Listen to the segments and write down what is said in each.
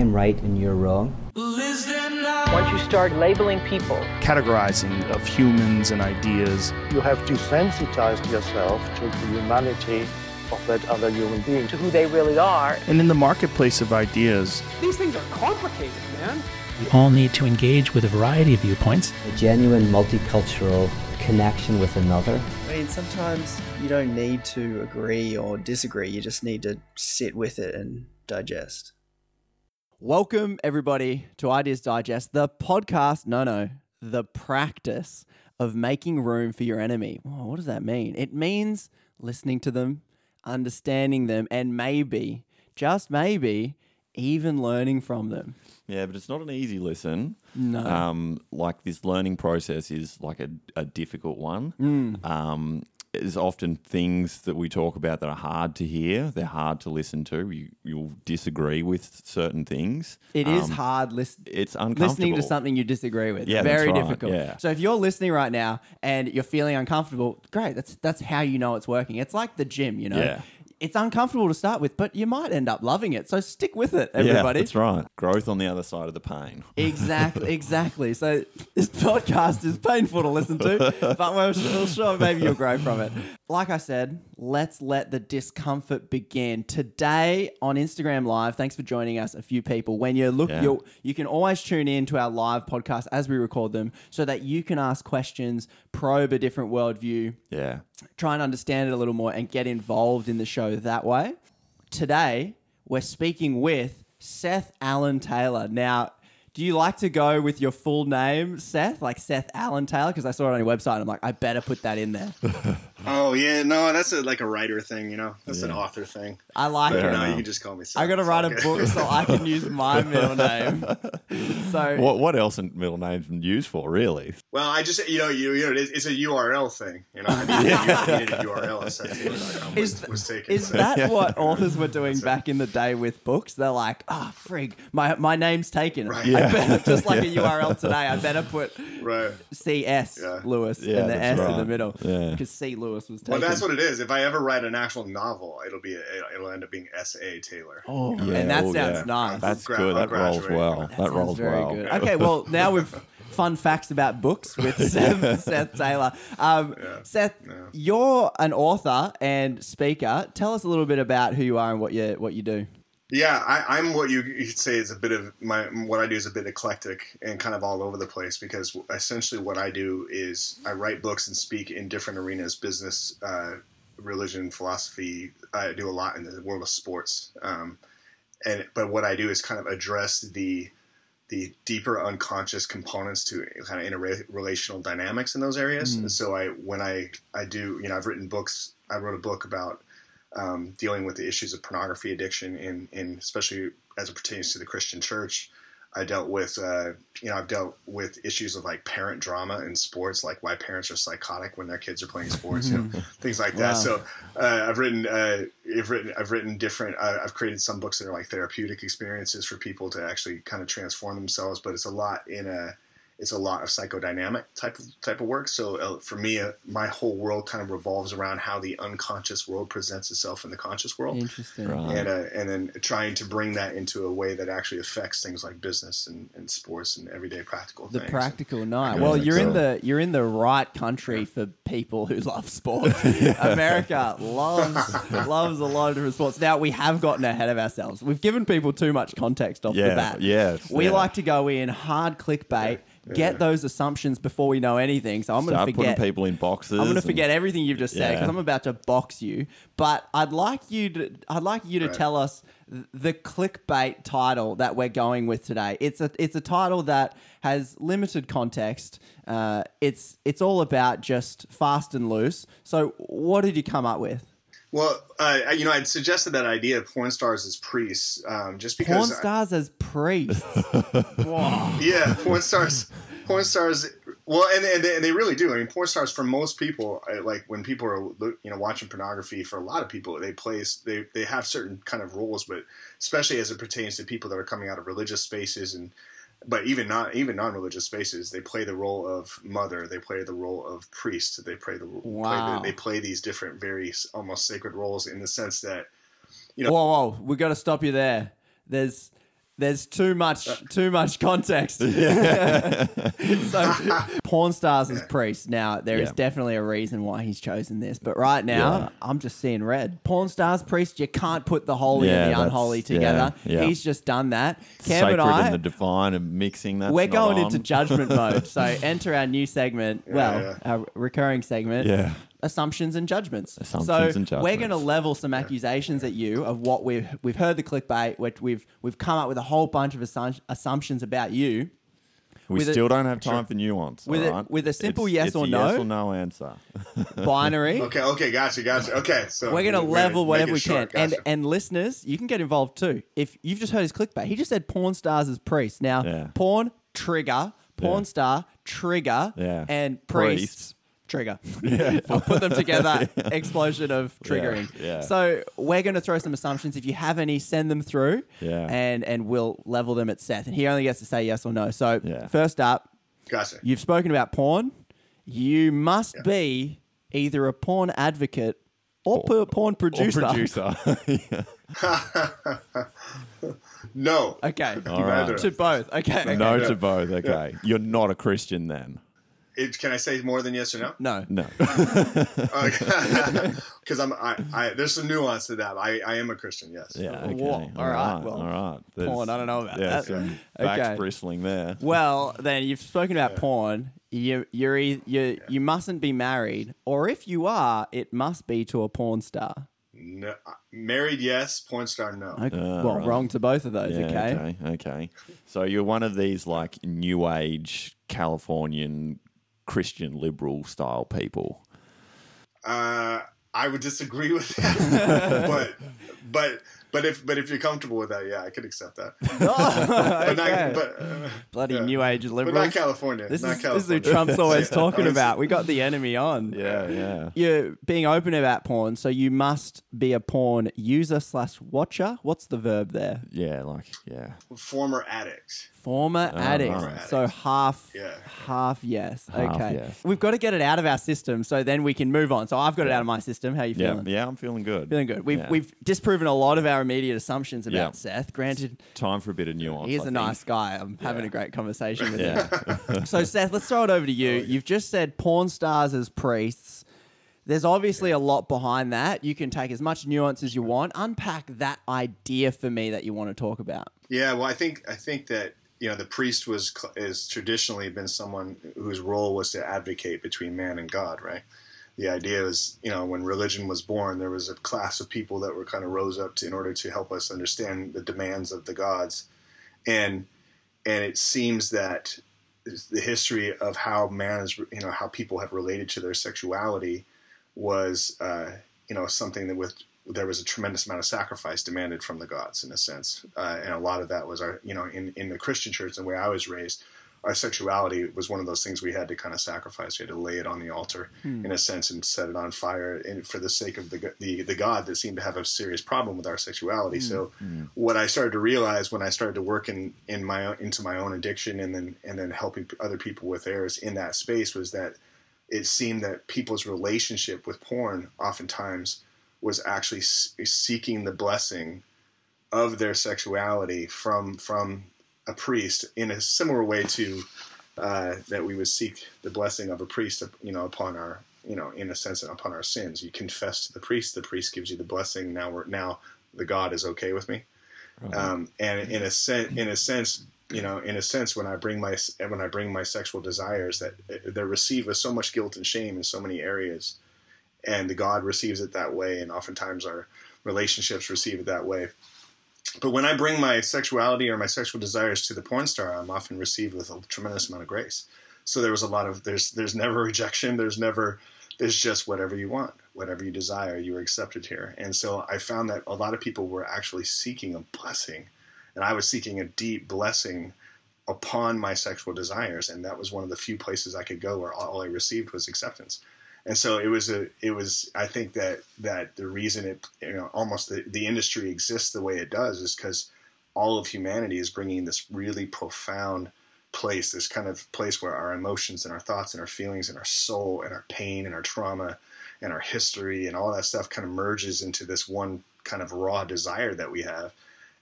I'm right and you're wrong. Once you start labeling people, categorizing of humans and ideas. You have desensitized yourself to the humanity of that other human being. to who they really are, And in the marketplace of ideas, These things are complicated, man. We all need to engage with a variety of viewpoints. A genuine multicultural connection with another. I mean, sometimes you don't need to agree or disagree. You just need to sit with it and digest. Welcome, everybody, to Ideas Digest, the podcast, no, no, the practice of making room for your enemy. Oh, what does that mean? It means listening to them, understanding them, and maybe, just maybe, even learning from them. Yeah, but it's not an easy listen. No. Um, like this learning process is like a, a difficult one. Mm. Um, there's often things that we talk about that are hard to hear. They're hard to listen to. You, you'll disagree with certain things. It is Um, hard listen, It's uncomfortable. listening to something you disagree with. Yeah, Very right, difficult. yeah. So if you're listening right now and you're feeling uncomfortable, great. That's that's how you know it's working. It's like the gym, you know. Yeah. It's uncomfortable to start with, but you might end up loving it. So stick with it, everybody. Yeah, that's right. Growth on the other side of the pain. Exactly, exactly. So this podcast is painful to listen to, but we're we'll sure maybe you'll grow from it. Like I said, let's let the discomfort begin today on Instagram Live. Thanks for joining us, a few people. When you look, Yeah. you you can always tune in to our live podcast as we record them, so that you can ask questions, probe a different worldview, Yeah. Try and understand it a little more and get involved in the show that way. Today, we're speaking with Seth Allen Taylor. Now, do you like to go with your full name, Seth? Like Seth Allen Taylor? Because I saw it on your website and I'm like, I better put that in there. Oh yeah, no, that's a, like a writer thing, you know. That's an author thing. I like Fair it. no, enough. you can just call me. Seth. I got to It's write a book so I can use my middle name. So, What what else in middle names used for, really? Well, I just you know you you know it's, it's a URL thing, you know. I needed, I needed a URL. at SethTaylor.com is, was, was is so- that what authors were doing back in the day with books? They're like, ah, frig, my, my name's taken. Right. I better, just like a URL today, I better put right? CS Yeah. Lewis Yeah, and the S that's in the right. middle Yeah. because C Lewis was taken. Well, that's what it is. If I ever write an actual novel, it'll be a, it'll end up being S A Taylor. Oh, Yeah, and that oh, sounds yeah. nice. That's Gra- good. I'll That rolls well. That That, rolls very well. good. Okay, well now we've fun facts about books with Seth, Seth Taylor. Um, Seth, you're an author and speaker. Tell us a little bit about who you are and what you what you do. Yeah, I, I'm what you you could say is a bit of my what I do is a bit eclectic and kind of all over the place because essentially what I do is I write books and speak in different arenas: business, uh, religion, philosophy. I do a lot in the world of sports, um, and but what I do is kind of address the the deeper unconscious components to kind of interrelational dynamics in those areas. And so I when I I do you know I've written books. I wrote a book about um, dealing with the issues of pornography addiction, in, in especially as it pertains to the Christian church. I dealt with, uh, you know, I've dealt with issues of like parent drama in sports, like why parents are psychotic when their kids are playing sports, you know, things like that. Wow. So uh, I've written, uh, I've written, I've written different. Uh, I've created some books that are like therapeutic experiences for people to actually kind of transform themselves, but it's a lot in a it's a lot of psychodynamic type of type of work. So uh, for me, uh, my whole world kind of revolves around how the unconscious world presents itself in the conscious world, Interesting. Right. and uh, and then trying to bring that into a way that actually affects things like business and, and sports and everyday practical The things. practical night. Yeah, Well, you're in the you're in the right country for people who love sport. America loves loves a lot of different sports. Now we have gotten ahead of ourselves. We've given people too much context off the bat. yeah, We yeah. like to go in hard clickbait, get those assumptions before we know anything. So I'm going to Start forget. putting people in boxes. I'm going to and- forget everything you've just said because Yeah. I'm about to box you. But I'd like you to I'd like you to Right. tell us th- the clickbait title that we're going with today. It's a it's a title that has limited context. Uh, it's it's all about just fast and loose. So what did you come up with? Well, uh, you know, I'd suggested that idea of porn stars as priests, um, just because. Porn stars as priests. Yeah, porn stars, porn stars. Well, and, and, they, and they really do. I mean, porn stars for most people, uh, like when people are you know watching pornography, for a lot of people, they place they they have certain kind of roles, but especially as it pertains to people that are coming out of religious spaces and. But even not even non-religious spaces, they play the role of mother. They play the role of priest. They play the play Wow. the, they play these different, very almost sacred roles in the sense that you know Whoa, whoa, we got to stop you there. There's there's too much uh. too much context. so porn stars as priests. Now there is Yeah. definitely a reason why he's chosen this, but right now Yeah. I'm just seeing red. Porn stars priests, you can't put the holy Yeah, and the that's- unholy yeah, together. yeah. He's just done that. Cam Sacred and I, and the divine and mixing that. we're going into judgment mode. So enter our new segment. well, yeah. our recurring segment. Yeah. Assumptions and judgments. Assumptions so and we're going to level some accusations at you of what we've we've heard the clickbait. We've we've come up with a whole bunch of assum- assumptions about you. We with a- still don't have time for nuance. With all a- right? with a simple It's- yes it's or a no. Yes or no answer. Binary. Okay, okay, gotcha, gotcha. Okay, so We're going to we're level make whatever it we short, can. And and listeners, you can get involved too. If you've just heard his clickbait, he just said porn stars as priests. Now, Yeah. porn trigger, porn Yeah. star trigger, Yeah. and priests. Priests. Trigger. I'll put them together. Explosion of triggering. yeah. So we're going to throw some assumptions. If you have any, send them through. Yeah. And and we'll level them at Seth. And he only gets to say yes or no. So Yeah. first up, gotcha. You've spoken about porn. You must be either a porn advocate or, per porn or producer. producer. No. Okay. All right. Neither. To both. Okay. okay. no to both. Okay. You're not a Christian then. It, can I say more than yes or no? No. No. Because I'm, I, I, there's some nuance to that. I, I am a Christian. Yes. Yeah. Okay. Whoa, All all right, right. well, all right. There's- porn, I don't know about there's that. some backs Okay. bristling there. Well, then you've spoken about porn. You you're e- you you mustn't be married, or if you are, it must be to a porn star. No, uh, married, yes. Porn star, no. Okay. Ah, well, right. wrong to both of those. Yeah, okay. okay. Okay. So you're one of these like new age Californian Christian liberal style people. Uh, I would disagree with that, but but but if but if you're comfortable with that, yeah, I could accept that. But Okay. not, but, uh, Bloody yeah. new age but liberals. not California. This not is, California. this is who Trump's always talking Yeah. about. We got the enemy on. Yeah, yeah. You're being open about porn, so you must be a porn user slash watcher. What's the verb there? Yeah, like yeah. Former addict. Former oh, addict. right. So half, Yeah. half yes. Half okay. yes. We've got to get it out of our system, so then we can move on. So I've got it out of my system. How you Yeah, feeling? yeah, I'm feeling good. Feeling good. We've Yeah. we've disproven a lot of our immediate assumptions about Yeah. Seth. Granted, Time for a bit of nuance. he's I a think. nice guy. I'm having a great conversation with him. Yeah. So, Seth, let's throw it over to you. Oh, You've just said porn stars as priests. There's obviously a lot behind that. You can take as much nuance as you want. Unpack that idea for me that you want to talk about. Yeah, well, I think I think that you know the priest was is traditionally been someone whose role was to advocate between man and God, right? The idea is, you know, when religion was born, there was a class of people that were kind of rose up to, in order to help us understand the demands of the gods, and and it seems that the history of how man is, you know, how people have related to their sexuality was, uh, you know, something that with there was a tremendous amount of sacrifice demanded from the gods in a sense, uh, and a lot of that was our, you know, in in the Christian church, the way I was raised, our sexuality was one of those things we had to kind of sacrifice. We had to lay it on the altar hmm. in a sense and set it on fire in, for the sake of the, the the God that seemed to have a serious problem with our sexuality. Hmm. So, hmm. what I started to realize when I started to work in in my into my own addiction and then and then helping other people with theirs in that space was that it seemed that people's relationship with porn oftentimes was actually seeking the blessing of their sexuality from from a priest in a similar way to uh, that we would seek the blessing of a priest, you know, upon our, you know, in a sense, upon our sins. You confess to the priest, the priest gives you the blessing. Now we're now the God is okay with me, um, and in a sense, in a sense, you know, in a sense, when I bring my when I bring my sexual desires, that they're received with so much guilt and shame in so many areas, and God receives it that way, and oftentimes our relationships receive it that way. But when I bring my sexuality or my sexual desires to the porn star, I'm often received with a tremendous amount of grace. So there was a lot of there's there's never rejection. There's never there's just whatever you want, whatever you desire, you are accepted here. And so I found that a lot of people were actually seeking a blessing, and I was seeking a deep blessing upon my sexual desires, and that was one of the few places I could go where all I received was acceptance and so it was a it was i think that that the reason it you know almost the, the industry exists the way it does is because all of humanity is bringing this really profound place this kind of place where our emotions and our thoughts and our feelings and our soul and our pain and our trauma and our history and all that stuff kind of merges into this one kind of raw desire that we have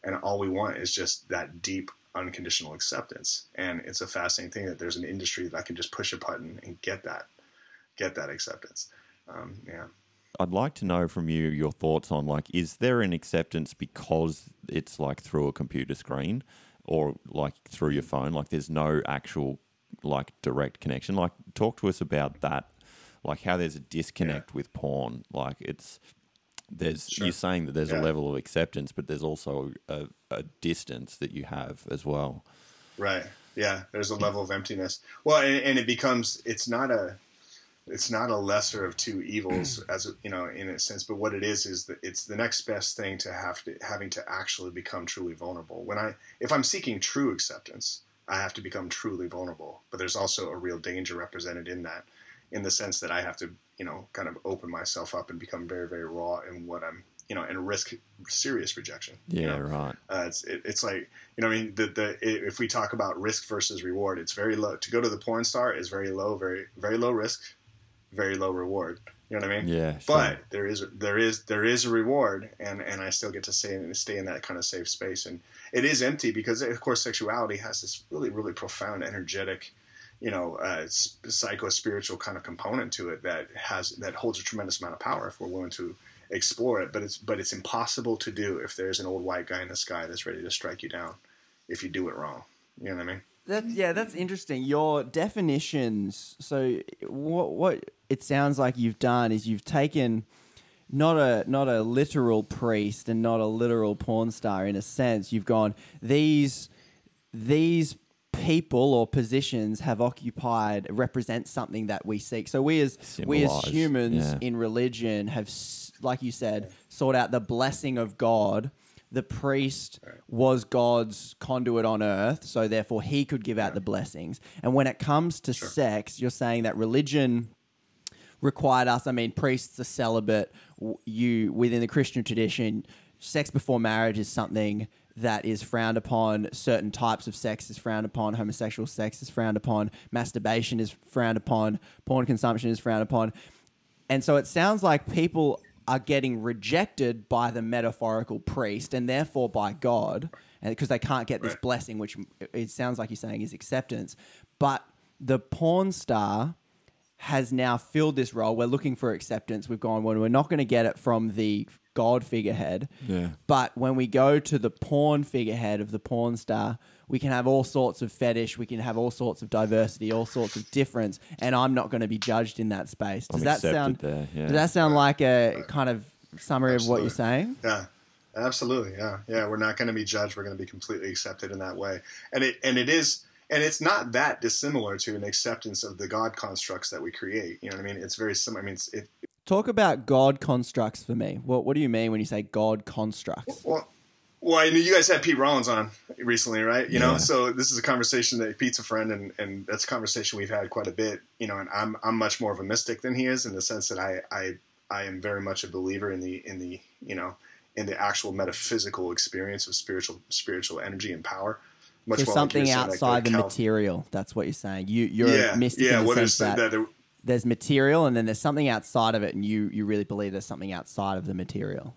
and all we want is just that deep unconditional acceptance. And it's a fascinating thing that there's an industry that can just push a button and get that, get that acceptance. Um, yeah. I'd like to know from you your thoughts on like, is there an acceptance because it's like through a computer screen or like through your phone? Like, there's no actual like direct connection. Like, talk to us about that. Like, how there's a disconnect with porn. Like, it's there's Sure. you're saying that there's Yeah. a level of acceptance, but there's also a, a distance that you have as well. Right. Yeah. There's a level of emptiness. Well, and, and it becomes it's not a it's not a lesser of two evils as you know in a sense but what it is is that it's the next best thing to have to having to actually become truly vulnerable when i if i'm seeking true acceptance i have to become truly vulnerable but there's also a real danger represented in that in the sense that i have to you know kind of open myself up and become very very raw in what i'm you know and risk serious rejection you Yeah, know? right. Uh, it's it, it's like you know I mean the the if we talk about risk versus reward, it's very low. To go to the porn star is very low, very very low risk, very low reward. You know what I mean? Yeah, But there is there is there is a reward, and and I still get to stay in stay in that kind of safe space, and it is empty because of course sexuality has this really really profound energetic. You know, uh, psycho spiritual kind of component to it that has that holds a tremendous amount of power if we're willing to explore it. But it's but it's impossible to do if there's an old white guy in the sky that's ready to strike you down if you do it wrong. You know what I mean? That, mm. yeah, that's interesting. Your definitions. So, what what it sounds like you've done is you've taken not a not a literal priest and not a literal porn star in a sense. You've gone these these people or positions have occupied represent something that we seek. So we as we as humans yeah. in religion have, like you said, sought out the blessing of God. The priest was God's conduit on earth, so therefore he could give out the blessings. And when it comes to sex, you're saying that religion required us. I mean, priests are celibate. You within the Christian tradition, sex before marriage is something that is frowned upon. Certain types of sex is frowned upon. Homosexual sex is frowned upon. Masturbation is frowned upon. Porn consumption is frowned upon. And so it sounds like people are getting rejected by the metaphorical priest and therefore by God, because they can't get this Right. blessing, which it sounds like you're saying is acceptance. But the porn star has now filled this role. We're looking for acceptance. We've gone, well, we're not going to get it from the God figurehead. Yeah. But when we go to the porn figurehead of the porn star, we can have all sorts of fetish. We can have all sorts of diversity, all sorts of difference. And I'm not going to be judged in that space. Does I'm that sound? there, yeah. Does that sound like a kind of summary of what you're saying? Yeah, absolutely. Yeah, yeah. We're not going to be judged. We're going to be completely accepted in that way. And it and it is and it's not that dissimilar to an acceptance of the God constructs that we create. You know what I mean? It's very similar. I mean, it's, it. Talk about God constructs for me. What What do you mean when you say God constructs? Well, well, I know you guys had Pete Rollins on recently, right? You know, so this is a conversation that Pete's a friend, and, and that's a conversation we've had quite a bit. You know, and I'm I'm much more of a mystic than he is in the sense that I I I am very much a believer in the in the you know in the actual metaphysical experience of spiritual spiritual energy and power. Much so something saying, like outside the material. That's what you're saying. You you're Yeah, a mystic yeah, in the sense that, that the- there's material and then there's something outside of it, and you you really believe there's something outside of the material.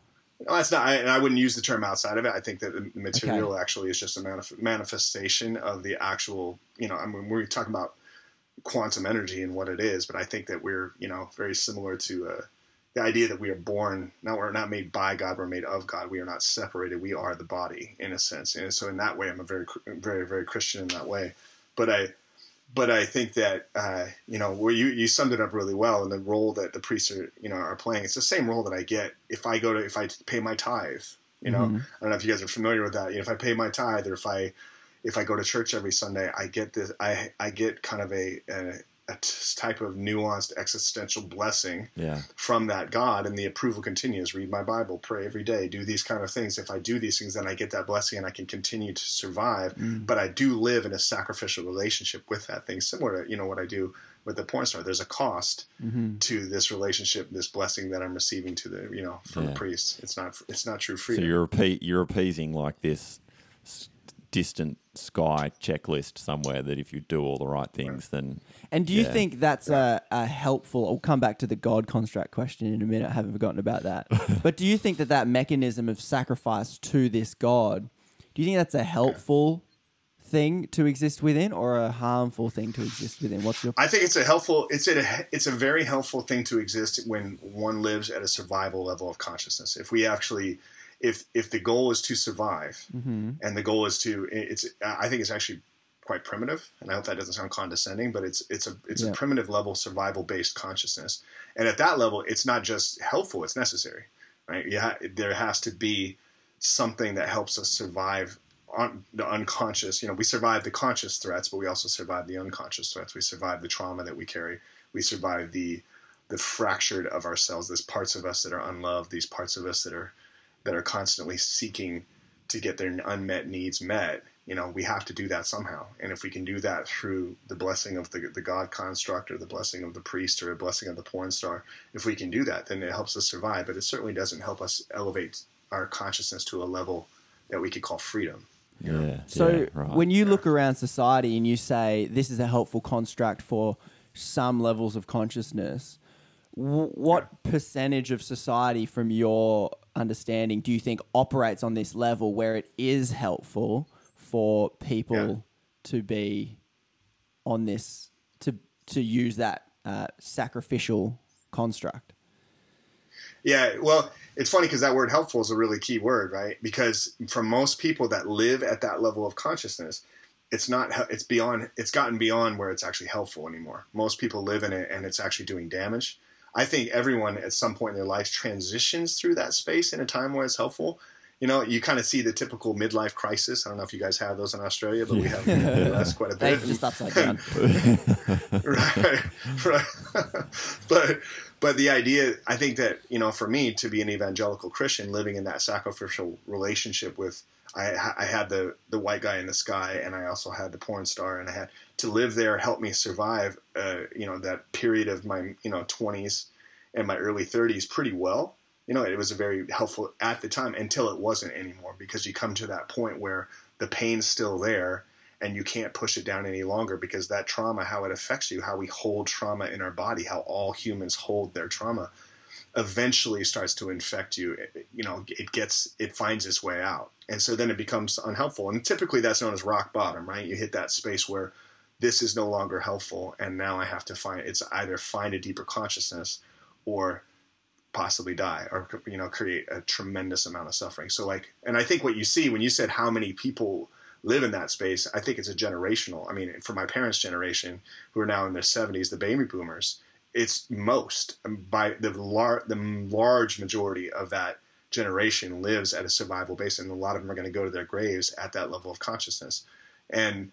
No, that's not. I, and I wouldn't use the term outside of it. I think that the material actually is just a manif- manifestation of the actual. You know, I mean, we're talking about quantum energy and what it is, but I think that we're, you know, very similar to uh, the idea that we are born. Now we're not made by God; we're made of God. We are not separated. We are the body, in a sense. And so, in that way, I'm a very, very, very Christian in that way. But I, but I think that uh, you know, where you you summed it up really well, and the role that the priests are you know are playing. It's the same role that I get if I go to if I pay my tithe. You know, Mhm. I don't know if you guys are familiar with that. You know, if I pay my tithe, or if I if I go to church every Sunday, I get this. I I get kind of a a, a type of nuanced existential blessing Yeah. from that God, and the approval continues. Read my Bible, pray every day, do these kind of things. If I do these things, then I get that blessing, and I can continue to survive. But I do live in a sacrificial relationship with that thing, similar to you know what I do with the porn star. There's a cost Mm-hmm. to this relationship, this blessing that I'm receiving to the you know from Yeah. the priest. It's not it's not true So freedom. you're appe- you're appeasing like this distant sky checklist somewhere that if you do all the right things, then And do you Yeah. think that's a, a helpful? I'll come back to the God construct question in a minute. I haven't forgotten about that. but do you think that that mechanism of sacrifice to this God, do you think that's a helpful thing to exist within or a harmful thing to exist within? What's your I think it's a helpful. It's a it's a very helpful thing to exist when one lives at a survival level of consciousness. If we actually, if if the goal is to survive, Mhm. and the goal is to, it's I think it's actually quite primitive, and I hope that doesn't sound condescending, but it's it's a it's Yeah. a primitive level survival based consciousness, and at that level, it's not just helpful; it's necessary, right? Yeah, there has to be something that helps us survive on the unconscious. You know, we survive the conscious threats, but we also survive the unconscious threats. We survive the trauma that we carry. We survive the the fractured of ourselves. There's parts of us that are unloved. These parts of us that are that are constantly seeking to get their unmet needs met. You know, we have to do that somehow. And if we can do that through the blessing of the, the God construct or the blessing of the priest or a blessing of the porn star, if we can do that, then it helps us survive. But it certainly doesn't help us elevate our consciousness to a level that we could call freedom. yeah. So yeah, right. when you look around society and you say this is a helpful construct for some levels of consciousness, w- what percentage of society, from your understanding, do you think operates on this level where it is helpful for people Yeah. to be on this to to use that uh, sacrificial construct? Yeah, well, it's funny because that word helpful is a really key word, right? Because for most people that live at that level of consciousness, it's not, it's beyond, it's gotten beyond where it's actually helpful anymore. Most people live in it and it's actually doing damage. I think everyone at some point in their life transitions through that space in a time where it's helpful. You know, you kind of see the typical midlife crisis. I don't know if you guys have those in Australia, but we have that's quite a They bit. just upside down. right, right. but but the idea, I think that you know, for me to be an evangelical Christian, living in that sacrificial relationship with, I, I had the the white guy in the sky, and I also had the porn star, and I had to live there, help me survive, uh, you know, that period of my you know twenties and my early thirties pretty well. You know, it was very helpful at the time until it wasn't anymore because you come to that point where the pain's still there and you can't push it down any longer because that trauma, how it affects you, how we hold trauma in our body, how all humans hold their trauma, eventually starts to infect you. It- you know, it gets, it finds its way out. And so then it becomes unhelpful. And typically that's known as rock bottom, right? You hit that space where this is no longer helpful. And now I have to find, it's either find a deeper consciousness or possibly die or you know create a tremendous amount of suffering so like and i think what you see when you said how many people live in that space i think it's a generational i mean for my parents generation who are now in their 70s the baby boomers it's most um, by the lar- the large majority of that generation lives at a survival base and a lot of them are going to go to their graves at that level of consciousness and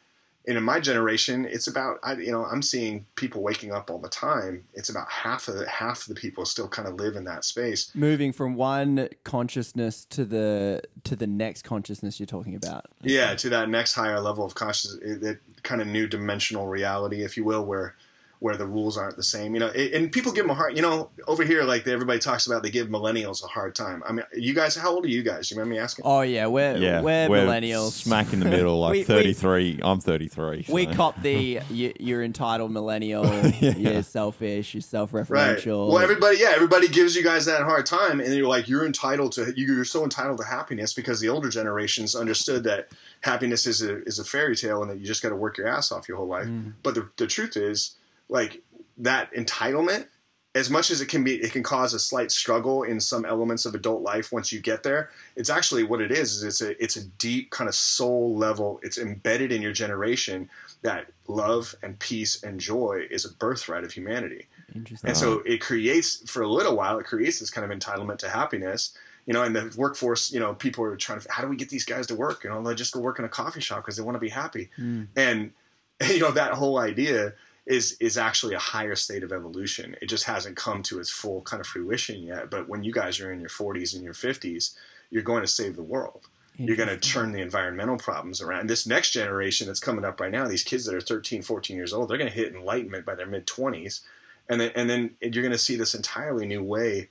and in my generation, it's about I, you know I'm seeing people waking up all the time. It's about half of the, half of the people still kind of live in that space. Moving from one consciousness to the to the next consciousness you're talking about. Yeah, to that next higher level of consciousness, that kind of new dimensional reality, if you will, where where the rules aren't the same. You know, it, and people give them a hard. You know, over here, like everybody talks about, they give millennials a hard time. I mean, you guys, how old are you guys? Do you remember me asking? Oh yeah, we're yeah, we're, millennials. smack in the middle, like We- we- 33. I'm 33. We so. cop the you, you're entitled millennial. You're selfish. You're self-referential. Well, everybody, yeah, everybody gives you guys that hard time, and you're like, you're entitled to, you're so entitled to happiness because the older generations understood that happiness is a is a fairy tale and that you just got to work your ass off your whole life. Mm-hmm. But the the truth is, like that entitlement, as much as it can be, it can cause a slight struggle in some elements of adult life once you get there. It's actually what it is. Is it's a it's a deep kind of soul level. It's embedded in your generation that love and peace and joy is a birthright of humanity. Interesting. And so it creates, for a little while, it creates this kind of entitlement to happiness. You know, and the workforce, you know, people are trying to, how do we get these guys to work? You know, they just go work in a coffee shop because they want to be happy. Hmm. And, you know, that whole idea is is actually a higher state of evolution. It just hasn't come to its full kind of fruition yet. But when you guys are in your 40s and your 50s, you're going to save the world. You're going to turn the environmental problems around. This next generation that's coming up right now, these kids that are 13, 14 years old, they're going to hit enlightenment by their mid 20s and then and then you're going to see this entirely new way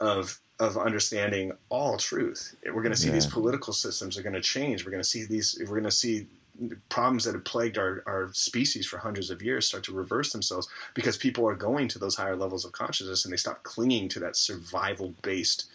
of of understanding all truth. We're going to see these political systems are going to change. We're going to see these. We're going to see problems that have plagued our, our species for hundreds of years start to reverse themselves because people are going to those higher levels of consciousness and they stop clinging to that survival based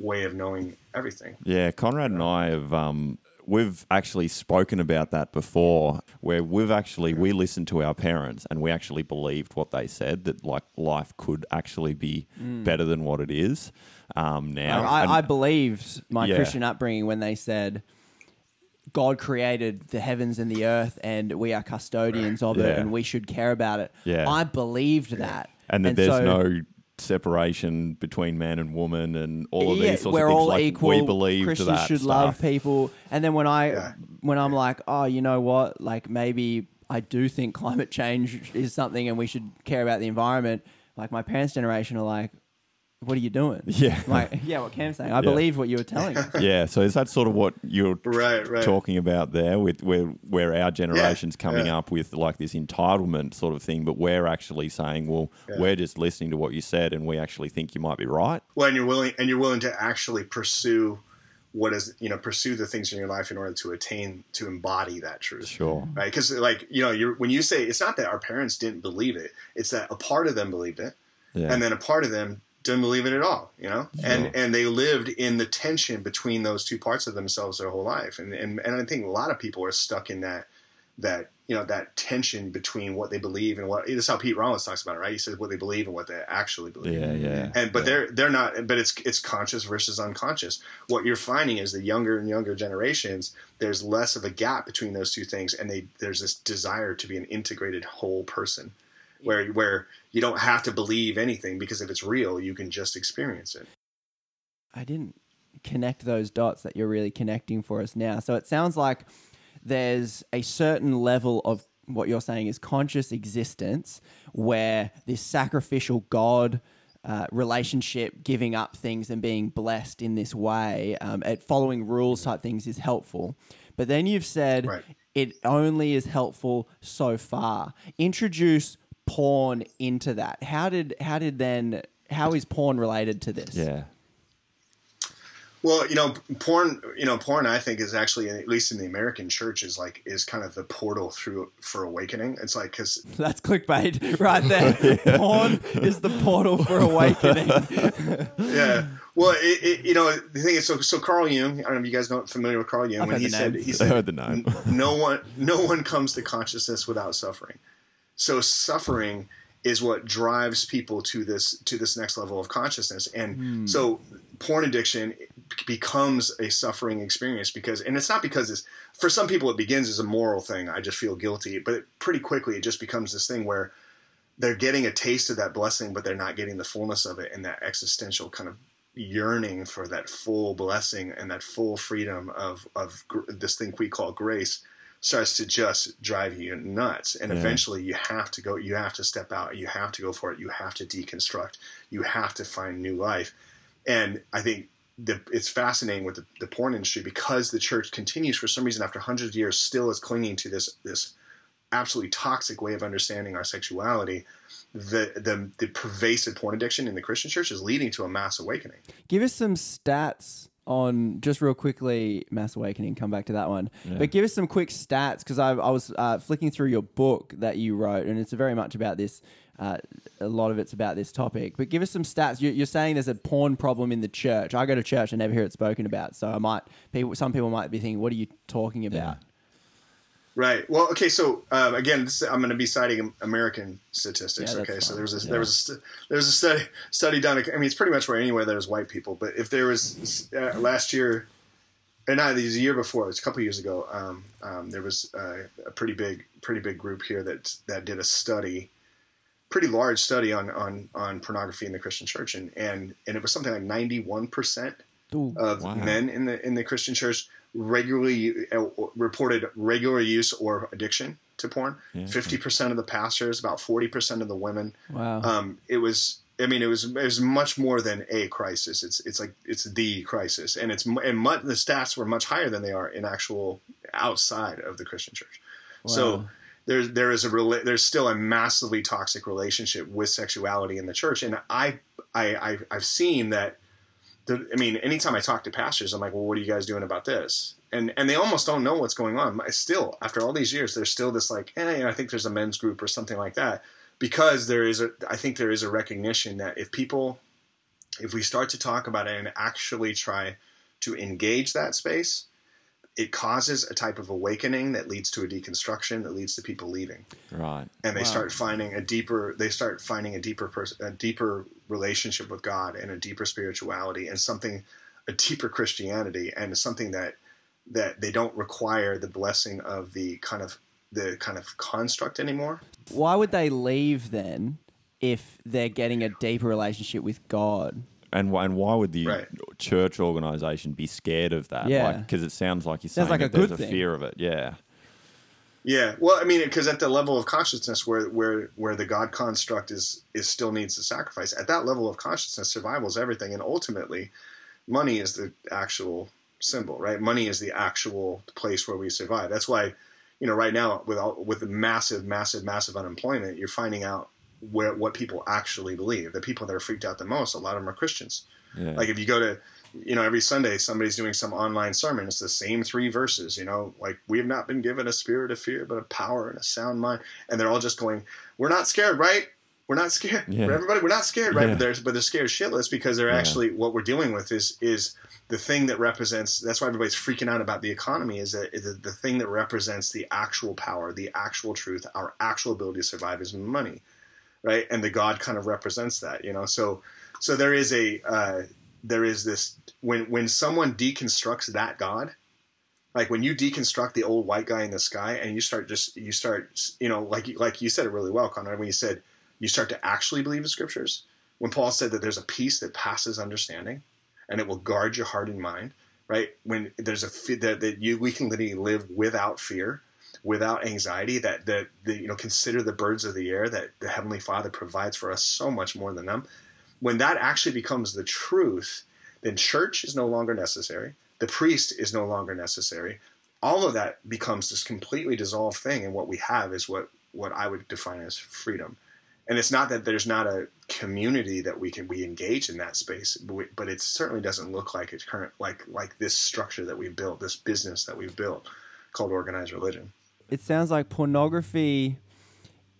way of knowing everything. Yeah, Conrad and I have um, we've actually spoken about that before, where we've actually we listened to our parents and we actually believed what they said that like life could actually be better than what it is um, now. Like, I, And- I believed my Yeah. Christian upbringing when they said God created the heavens and the earth, and we are custodians of it, Yeah. and we should care about it. Yeah. I believed that, and that there's so- no separation between man and woman and all of yeah, these sorts we're of things. all like equal. we believe Christians that should stuff. love people. And then when I Yeah. when I'm like, oh, you know what? Like maybe I do think climate change is something, and we should care about the environment. Like my parents' generation are like, what are you doing? Yeah. like yeah, what Cam's saying. I believe what you were telling me. yeah, so is that sort of what you're Right, right. talking about there with where where our generation's coming yeah. up with like this entitlement sort of thing, but we're actually saying, well, we're just listening to what you said and we actually think you might be right. Well, and you're willing and you're willing to actually pursue what is you know pursue the things in your life in order to attain to embody that truth. Sure. right? Because like you know, you're, when you say it's not that our parents didn't believe it; it's that a part of them believed it, Yeah. and then a part of them didn't believe it at all. You know, and and they lived in the tension between those two parts of themselves their whole life, and and and I think a lot of people are stuck in that that you know that tension between what they believe and what. This is how Pete Rollins talks about it, right? He says what they believe and what they actually believe Yeah, yeah. and but they're they're not but it's it's conscious versus unconscious what you're finding is the younger and younger generations there's less of a gap between those two things and they there's this desire to be an integrated whole person where where you don't have to believe anything because if it's real you can just experience it I didn't connect those dots that you're really connecting for us now. So it sounds like there's a certain level of what you're saying is conscious existence where this sacrificial God uh, relationship, giving up things and being blessed in this way, um, at following rules type things is helpful. But then you've said Right. it only is helpful so far. Introduce porn into that. How did how did then how is porn related to this? Yeah. well you know porn you know porn i think is actually at least in the american church is like is kind of the portal through for awakening it's like because That's clickbait right there. Porn is the portal for awakening. yeah. Well, it, it, you know, the thing is, so so Carl Jung. I don't know if you guys know familiar with Carl Jung. I've when heard he the said name. he said heard the name. no one no one comes to consciousness without suffering. So suffering is what drives people to this to this next level of consciousness. And hmm. so porn addiction becomes a suffering experience because and it's not because it's for some people it begins as a moral thing. I just feel guilty, but it, pretty quickly it just becomes this thing where they're getting a taste of that blessing, but they're not getting the fullness of it and that existential kind of yearning for that full blessing and that full freedom of of gr- this thing we call grace starts to just drive you nuts. And Yeah. eventually you have to go you have to step out you have to go for it you have to deconstruct you have to find new life. And i think the, it's fascinating with the, the porn industry because the church continues for some reason after hundreds of years still is clinging to this this absolutely toxic way of understanding our sexuality. The, the the pervasive porn addiction in the christian church is leading to a mass awakening. Give us some stats on just real quickly, Mass Awakening. Come back to that one, but give us some quick stats because I, I was uh, flicking through your book that you wrote, and it's very much about this. Uh, a lot of it's about this topic, but give us some stats. You, you're saying there's a porn problem in the church. I go to church and never hear it spoken about, so I might people. Some people might be thinking, "What are you talking about?" Right. Well, okay. So um, again, this, I'm going to be citing American statistics. Yeah, okay. So there was a Yeah. there was a there was a study study done. I mean, it's pretty much where anywhere there's white people. But if there was uh, last year, and not, these a year before, it's a couple years ago. Um, um, there was uh, a pretty big pretty big group here that that did a study, pretty large study on on on pornography in the Christian church, and and and it was something like 91 percent of Wow. men in the in the Christian church regularly uh, reported regular use or addiction to porn. Fifty percent of the pastors, about forty percent of the women. Wow. Um, it was. I mean, it was it was much more than a crisis. It's it's like it's the crisis, and it's and mu- the stats were much higher than they are in actual outside of the Christian church. Wow. So there's there is a rela- there's still a massively toxic relationship with sexuality in the church, and I I, I I've seen that the, I mean, anytime I talk to pastors, I'm like, well, what are you guys doing about this? And and they almost don't know what's going on. Still, after all these years, there's still this like, eh, you know, I think there's a men's group or something like that, because there is a, I think there is a recognition that if people, if we start to talk about it and actually try to engage that space, it causes a type of awakening that leads to a deconstruction that leads to people leaving Right. and they Wow. start finding a deeper they start finding a deeper person a deeper relationship with God and a deeper spirituality and something a deeper Christianity and something that that they don't require the blessing of the kind of the kind of construct anymore Why would they leave then if they're getting a deeper relationship with God? And why, and why would the Right. church organization be scared of that? Yeah. Because it sounds like you're Sounds saying like that a there's good a thing. fear of it. Yeah. Yeah well I mean because at the level of consciousness where where where the God construct is is still needs a sacrifice at that level of consciousness survival is everything and ultimately money is the actual symbol, right? Money is the actual place where we survive. That's why, you know, right now with all, with the massive, massive, massive unemployment, you're finding out where what people actually believe. The people that are freaked out the most, a lot of them are Christians. Yeah. Like if you go to, you know, every Sunday somebody's doing some online sermon. It's the same three verses. You know, like we have not been given a spirit of fear, but a power and a sound mind. And they're all just going, "We're not scared, right? We're not scared. Yeah. Everybody, we're not scared, right?" Yeah. But they're but they're scared shitless because they're Yeah. actually what we're dealing with is is the thing that represents. That's why everybody's freaking out about the economy. Is that the, the thing that represents the actual power, the actual truth, our actual ability to survive is money, right? And the God kind of represents that, you know. So so there is a uh, there is this when when someone deconstructs that God, like when you deconstruct the old white guy in the sky and you start just you start you know like like you said it really well, Conrad, when you said you start to actually believe the scriptures. When Paul said that there's a peace that passes understanding, and it will guard your heart and mind, right? When there's a fe- that, that you we can literally live without fear, without anxiety. That that the, you know consider the birds of the air that the heavenly Father provides for us so much more than them. When that actually becomes the truth, then church is no longer necessary. The priest is no longer necessary. All of that becomes this completely dissolved thing, and what we have is what what I would define as freedom. And it's not that there's not a community that we can we engage in that space, but, we, but it certainly doesn't look like it's current like like this structure that we've built, this business that we've built called organized religion. It sounds like pornography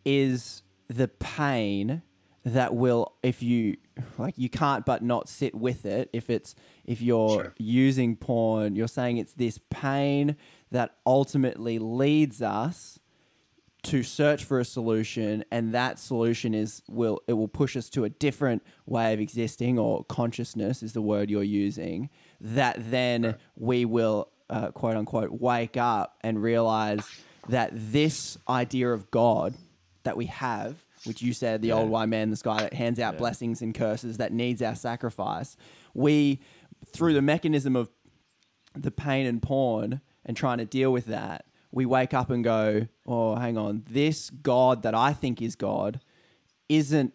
is the pain that will if you like you can't but not sit with it if it's if you're Sure. using porn you're saying it's this pain that ultimately leads us to search for a solution and that solution is will it will push us to a different way of existing or consciousness is the word you're using that then we will uh, quote unquote wake up and realize that this idea of god that we have which you said the old white man in the sky that hands out blessings and curses that needs our sacrifice. We through the mechanism of the pain and porn and trying to deal with that, we wake up and go, "Oh, hang on, this God that I think is God isn't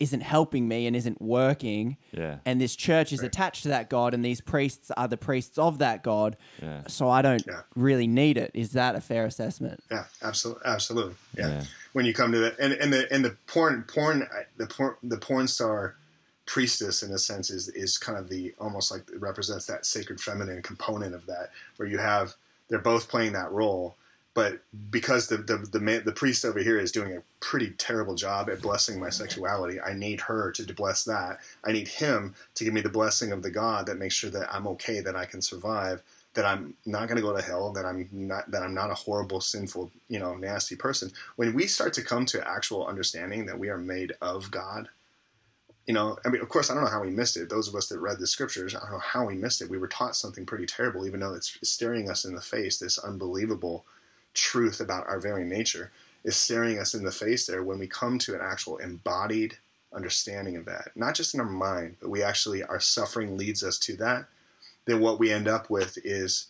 isn't helping me and isn't working." Yeah. And this church is attached to that God, and these priests are the priests of that God. Yeah. So I don't Yeah. really need it. Is that a fair assessment? Yeah, absolutely, absolutely. Yeah. Yeah. When you come to that, and, and the and the porn porn the porn the porn star priestess in a sense is is kind of the almost like it represents that sacred feminine component of that where you have they're both playing that role but because the the the, man, the priest over here is doing a pretty terrible job at blessing my sexuality i need her to bless that i need him to give me the blessing of the god that makes sure that i'm okay that i can survive that i'm not going to go to hell that i'm not that i'm not a horrible sinful you know nasty person when we start to come to actual understanding that we are made of god you know, I mean, of course, I don't know how we missed it. Those of us that read the scriptures, I don't know how we missed it. We were taught something pretty terrible, even though it's staring us in the face. This unbelievable truth about our very nature is staring us in the face there when we come to an actual embodied understanding of that, not just in our mind, but we actually, our suffering leads us to that. Then what we end up with is,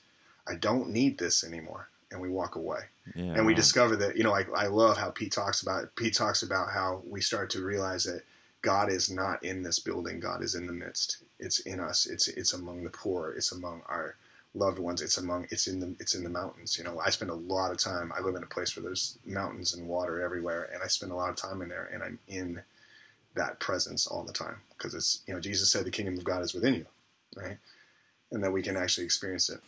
I don't need this anymore. And we walk away Yeah. and we discover that you know I, I love how pete talks about pete talks about how we start to realize that god is not in this building god is in the midst it's in us it's it's among the poor it's among our loved ones it's among it's in the it's in the mountains you know i spend a lot of time i live in a place where there's mountains and water everywhere and i spend a lot of time in there and i'm in that presence all the time because it's you know jesus said the kingdom of god is within you right? And that we can actually experience it.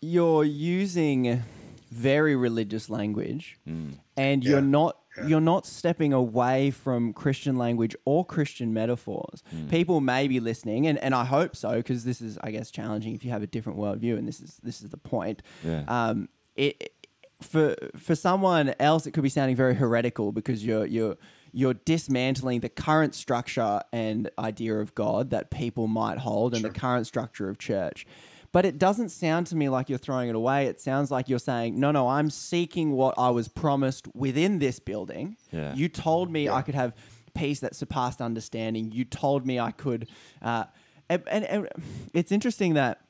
You're using very religious language, mm. and you're Yeah. not Yeah. you're not stepping away from Christian language or Christian metaphors. People may be listening, and, and I hope so, because this is, I guess, challenging if you have a different worldview, and this is this is the point. Yeah. Um, it for for someone else, it could be sounding very heretical because you're you're you're dismantling the current structure and idea of God that people might hold, and the current structure of church. But it doesn't sound to me like you're throwing it away. It sounds like you're saying, no, no, I'm seeking what I was promised within this building. Yeah. You told me I could have peace that surpassed understanding. You told me I could. Uh, and, and, and it's interesting that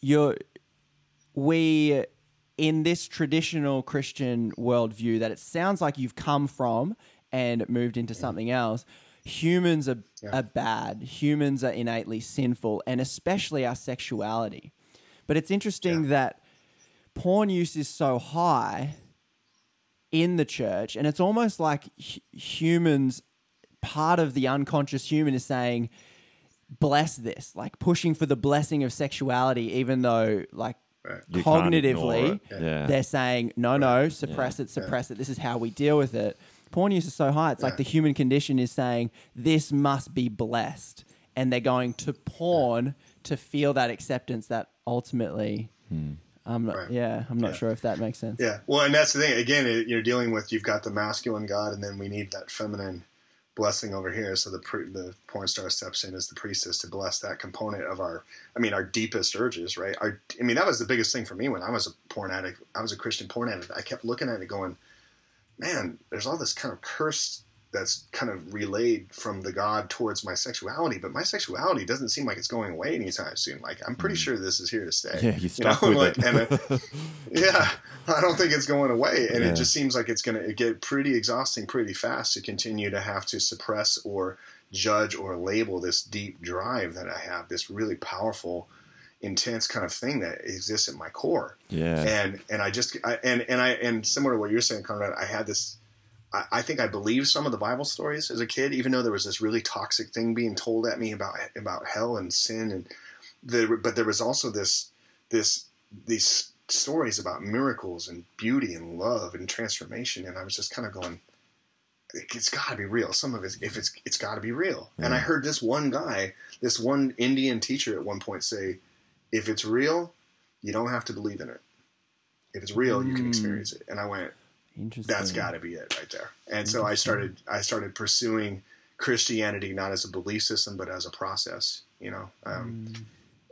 you're we in this traditional Christian worldview that it sounds like you've come from and moved into something else. Humans are, are bad. Humans are innately sinful, and especially our sexuality. But it's interesting that porn use is so high in the church, and it's almost like hu- humans, part of the unconscious human is saying, bless this, like pushing for the blessing of sexuality, even though, like, You cognitively. Yeah. they're saying, no, no, suppress it, suppress it. This is how we deal with it. Porn use is so high. It's like the human condition is saying, this must be blessed. And they're going to porn to feel that acceptance that ultimately, hmm. I'm not, yeah, I'm not sure if that makes sense. Yeah. Well, and that's the thing. Again, it, you're dealing with you've got the masculine God, and then we need that feminine blessing over here. So the pre, the porn star steps in as the priestess to bless that component of our. I mean, our deepest urges, right? Our. I mean, that was the biggest thing for me when I was a porn addict. I was a Christian porn addict. I kept looking at it, going, "Man, there's all this kind of curse." That's kind of relayed from the God towards my sexuality, but my sexuality doesn't seem like it's going away anytime soon. Like I'm pretty mm. sure this is here to stay. Yeah, you know, stuck with like, it. it, yeah, I don't think it's going away, and Yeah. it just seems like it's going to get pretty exhausting pretty fast to continue to have to suppress or judge or label this deep drive that I have, this really powerful, intense kind of thing that exists at my core. Yeah. And and I just I, and and I and similar to what you're saying, Conrad, I had this. I, I think I believed some of the Bible stories as a kid, even though there was this really toxic thing being told at me about about hell and sin, and the, but there was also this this these stories about miracles and beauty and love and transformation, and I was just kind of going, it's got to be real. Some of it, if it's it's got to be real. And I heard this one guy, this one Indian teacher at one point say, if it's real, you don't have to believe in it. If it's real, you can experience it. And I went, Interesting. that's got to be it right there. And so I started I started pursuing Christianity not as a belief system but as a process. You know, um,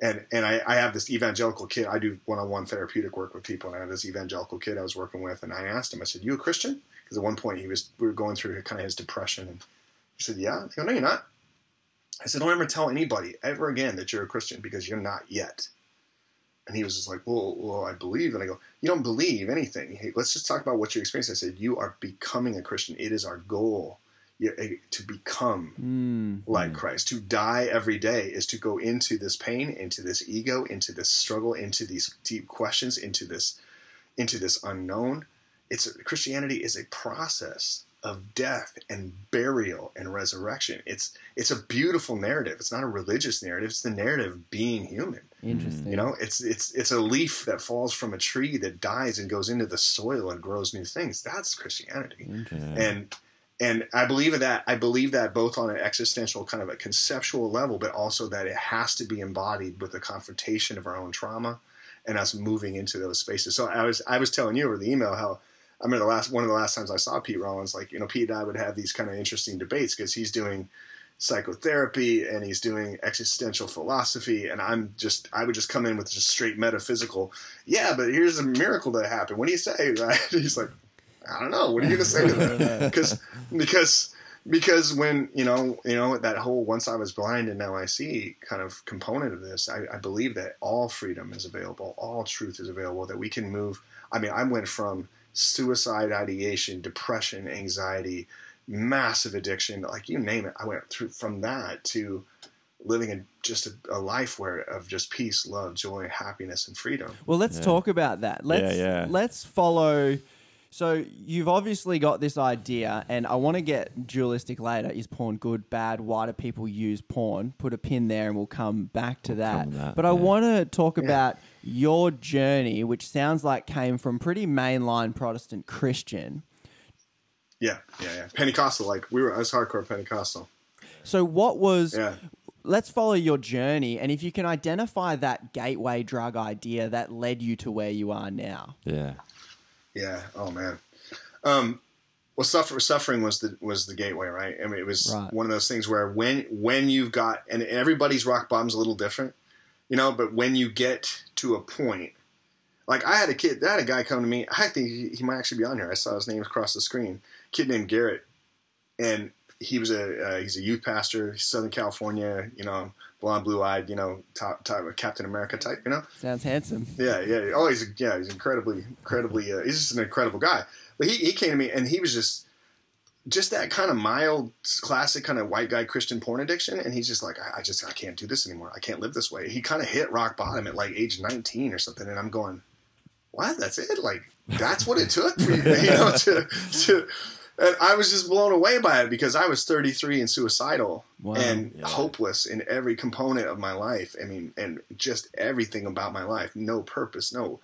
and and I, I have this evangelical kid. I do one on one therapeutic work with people, and I have this evangelical kid I was working with, and I asked him. I said, "You a Christian?" Because at one point he was we were going through kind of his depression, and he said, "Yeah." I go, "No, you're not." I said, "Don't ever tell anybody ever again that you're a Christian because you're not yet." And he was just like, well, well, I believe. And I go, you don't believe anything. Hey, let's just talk about what you experienced. I said, you are becoming a Christian. It is our goal eh, to become Mm. like Christ. To die every day is to go into this pain, into this ego, into this struggle, into these deep questions, into this, into this unknown. It's Christianity is a process of death and burial and resurrection. It's it's a beautiful narrative. It's not a religious narrative. It's the narrative of being human. Interesting. You know, it's it's it's a leaf that falls from a tree that dies and goes into the soil and grows new things. That's Christianity. And and I believe that. I believe that both on an existential kind of a conceptual level, but also that it has to be embodied with the confrontation of our own trauma and us moving into those spaces. So I was I was telling you over the email how I remember the last one of the last times I saw Pete Rollins, like you know, Pete and I would have these kind of interesting debates because he's doing psychotherapy and he's doing existential philosophy and I'm just I would just come in with just straight metaphysical yeah but here's a miracle that happened. What do you say? Right? He's like I don't know. What are you gonna say to that? Because because because when you know you know that whole once I was blind and now I see kind of component of this I, I believe that all freedom is available all truth is available that we can move I mean I went from suicide ideation depression anxiety massive addiction, like you name it. I went through from that to living in just a, a life where of just peace, love, joy, happiness, and freedom. Well, let's Yeah. talk about that. Let's yeah. let's follow So you've obviously got this idea, and I want to get dualistic later. Is porn good, bad? Why do people use porn? Put a pin there, and we'll come back to that. on that, But I want to talk about your journey, which sounds like came from pretty mainline Protestant Christian. Yeah, yeah, yeah. Pentecostal, like we were, I was hardcore Pentecostal. So what was? Yeah. Let's follow your journey, and if you can identify that gateway drug idea that led you to where you are now. Yeah. Yeah. Oh man. Um, well, suffer, suffering was the was the gateway, right? I mean, it was Right. one of those things where when when you've got and everybody's rock bottom's a little different, you know. But when you get to a point, like I had a kid, I had a guy come to me. I think he, he might actually be on here. I saw his name across the screen. kid named Garrett, and he was a uh, he's a youth pastor, Southern California. You know, blonde, blue eyed. You know, top type of Captain America type. You know. Sounds handsome. Yeah, yeah. Oh, he's yeah, he's incredibly, incredibly. Uh, he's just an incredible guy. But he, he came to me and he was just, just that kind of mild, classic kind of white guy Christian porn addiction. And he's just like, I, I just I can't do this anymore. I can't live this way. He kind of hit rock bottom at like age nineteen or something. And I'm going, what? That's it? Like that's what it took for you, you know, to to. And I was just blown away by it because I was 33 and suicidal Wow. and Yeah. hopeless in every component of my life. I mean, and just everything about my life. No purpose, no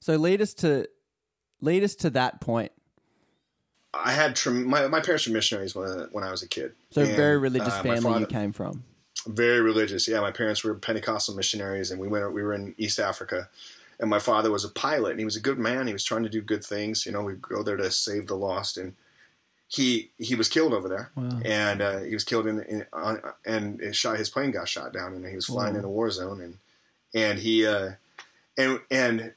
So lead us to lead us to that point. I had my my parents were missionaries when when I was a kid. So And, very religious uh, family father- you came from. Very religious. Yeah, my parents were Pentecostal missionaries, and we went. We were in East Africa, and my father was a pilot, and he was a good man. He was trying to do good things. You know, we go there to save the lost, and he he was killed over there, Wow. and uh, he was killed in, in on, and shot his plane got shot down, and he was flying Wow. in a war zone, and and he uh, and and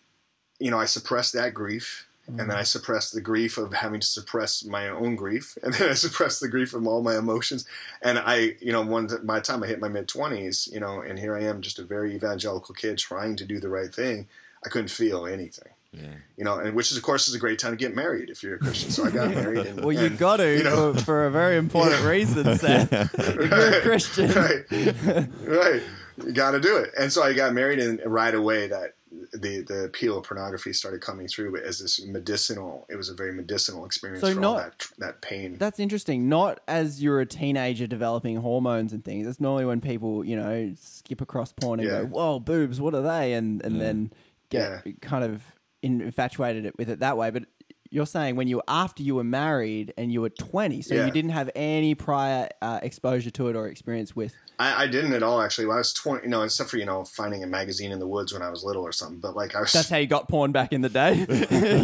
you know I suppressed that grief. And then mm. I suppressed the grief of having to suppress my own grief, and then I suppressed the grief of all my emotions. And I, you know, one by the time I hit my mid twenties, you know, and here I am, just a very evangelical kid trying to do the right thing. I couldn't feel anything, Yeah. you know, and which is, of course, is a great time to get married if you're a Christian. So I got married. And, Well, you and, got to you know- for, for a very important reason, Seth. if you're a Christian, right, right, you got to do it. And so I got married, and right away that the the appeal of pornography started coming through, but as this medicinal, it was a very medicinal experience So for all not- that that pain. that's interesting. Not as you're a teenager developing hormones and things. That's normally when people, you know, skip across porn and Yeah. go, "Whoa, boobs! What are they?" and and mm. then get kind of infatuated with it that way. But you're saying when you after you were married and you were 20, so Yeah. you didn't have any prior uh, exposure to it or experience with. I, I didn't at all actually. When I was twenty, you know, except for you know finding a magazine in the woods when I was little or something. But like I was. That's how you got porn back in the day.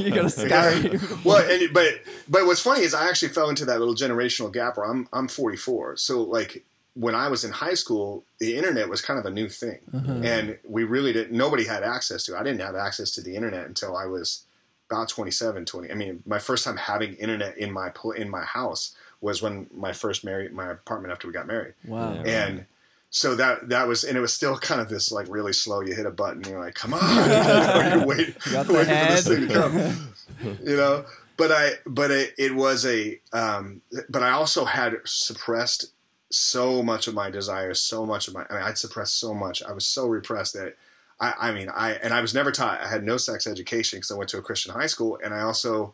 you got to scurry. well, and, but but what's funny is I actually fell into that little generational gap where I'm I'm 44. So like when I was in high school, the internet was kind of a new thing, and we really didn't. Nobody had access to. it. I didn't have access to the internet until I was about 27, 20. I mean, my first time having internet in my in my house was when my first married my apartment after we got married. Wow. Yeah. and so that that was and it was still kind of this like really slow you hit a button you're like come on you know, you're waiting, Got waiting for this thing to come you know but i but it, it was a um but i also had suppressed so much of my desires so much of my i mean i'd suppressed so much i was so repressed that i i mean i and i was never taught i had no sex education because i went to a christian high school and i also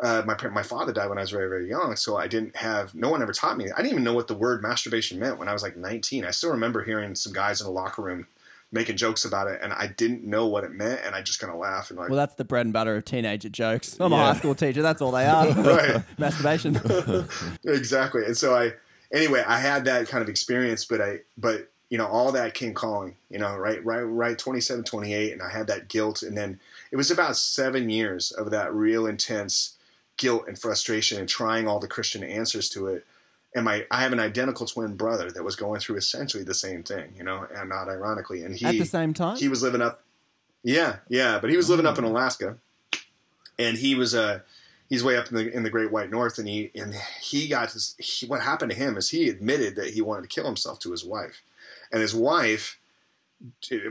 uh, my my father died when I was very very young, so I didn't have no one ever taught me. I didn't even know what the word masturbation meant when I was like 19. I still remember hearing some guys in a locker room making jokes about it, and I didn't know what it meant, and I just kind of laughed and like, Well, that's the bread and butter of teenager jokes. I'm a high school teacher. That's all they are. Right. Masturbation. exactly. And so I, anyway, I had that kind of experience, but I, but you know, all that came calling, you know, right, right, right, 27, 28. And I had that guilt. And then it was about seven years of that real intense guilt and frustration and trying all the Christian answers to it. And my, I have an identical twin brother that was going through essentially the same thing, you know, and not ironically. And he, At the same time? he was living up. Yeah, yeah, but he was living up in Alaska, and he was uh, he's way up in the in the Great White North, and he and he got his. He, what happened to him is he admitted that he wanted to kill himself to his wife, and his wife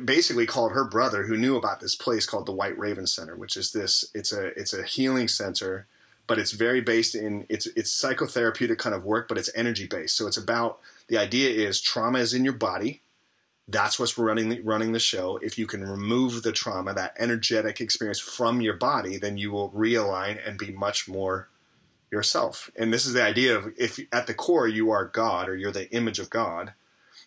basically called her brother, who knew about this place called the White Raven Center, which is this. It's a it's a healing center, but it's very based in it's it's psychotherapeutic kind of work, but it's energy based. So it's about the idea is trauma is in your body That's what's running the, running the show. If you can remove the trauma, that energetic experience from your body, then you will realign and be much more yourself. And this is the idea of if at the core you are God or you're the image of God,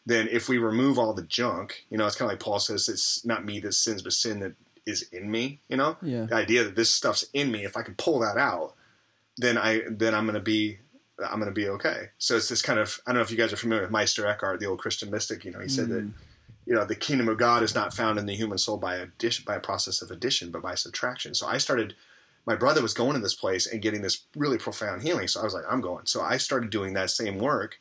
then if we remove all the junk, you know, it's kind of like Paul says, it's not me that sins, but sin that is in me. You know, Yeah. the idea that this stuff's in me. If I can pull that out, then I then I'm gonna be I'm gonna be okay. So it's this kind of I don't know if you guys are familiar with Meister Eckhart, the old Christian mystic. You know, he said that mm. you know the kingdom of God is not found in the human soul by addition by a process of addition, but by subtraction. So I started. My brother was going to this place and getting this really profound healing. So I was like, I'm going. So I started doing that same work,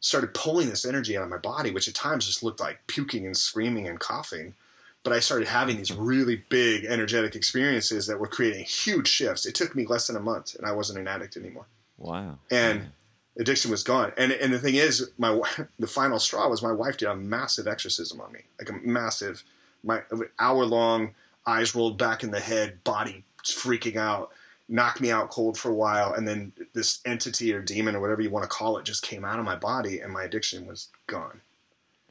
started pulling this energy out of my body, which at times just looked like puking and screaming and coughing. But I started having these really big energetic experiences that were creating huge shifts. It took me less than a month, and I wasn't an addict anymore Wow. and addiction was gone. And and the thing is, my the final straw was my wife did a massive exorcism on me, like a massive, my hour long, eyes rolled back in the head, body freaking out, knocked me out cold for a while, and then this entity or demon or whatever you want to call it just came out of my body, and my addiction was gone.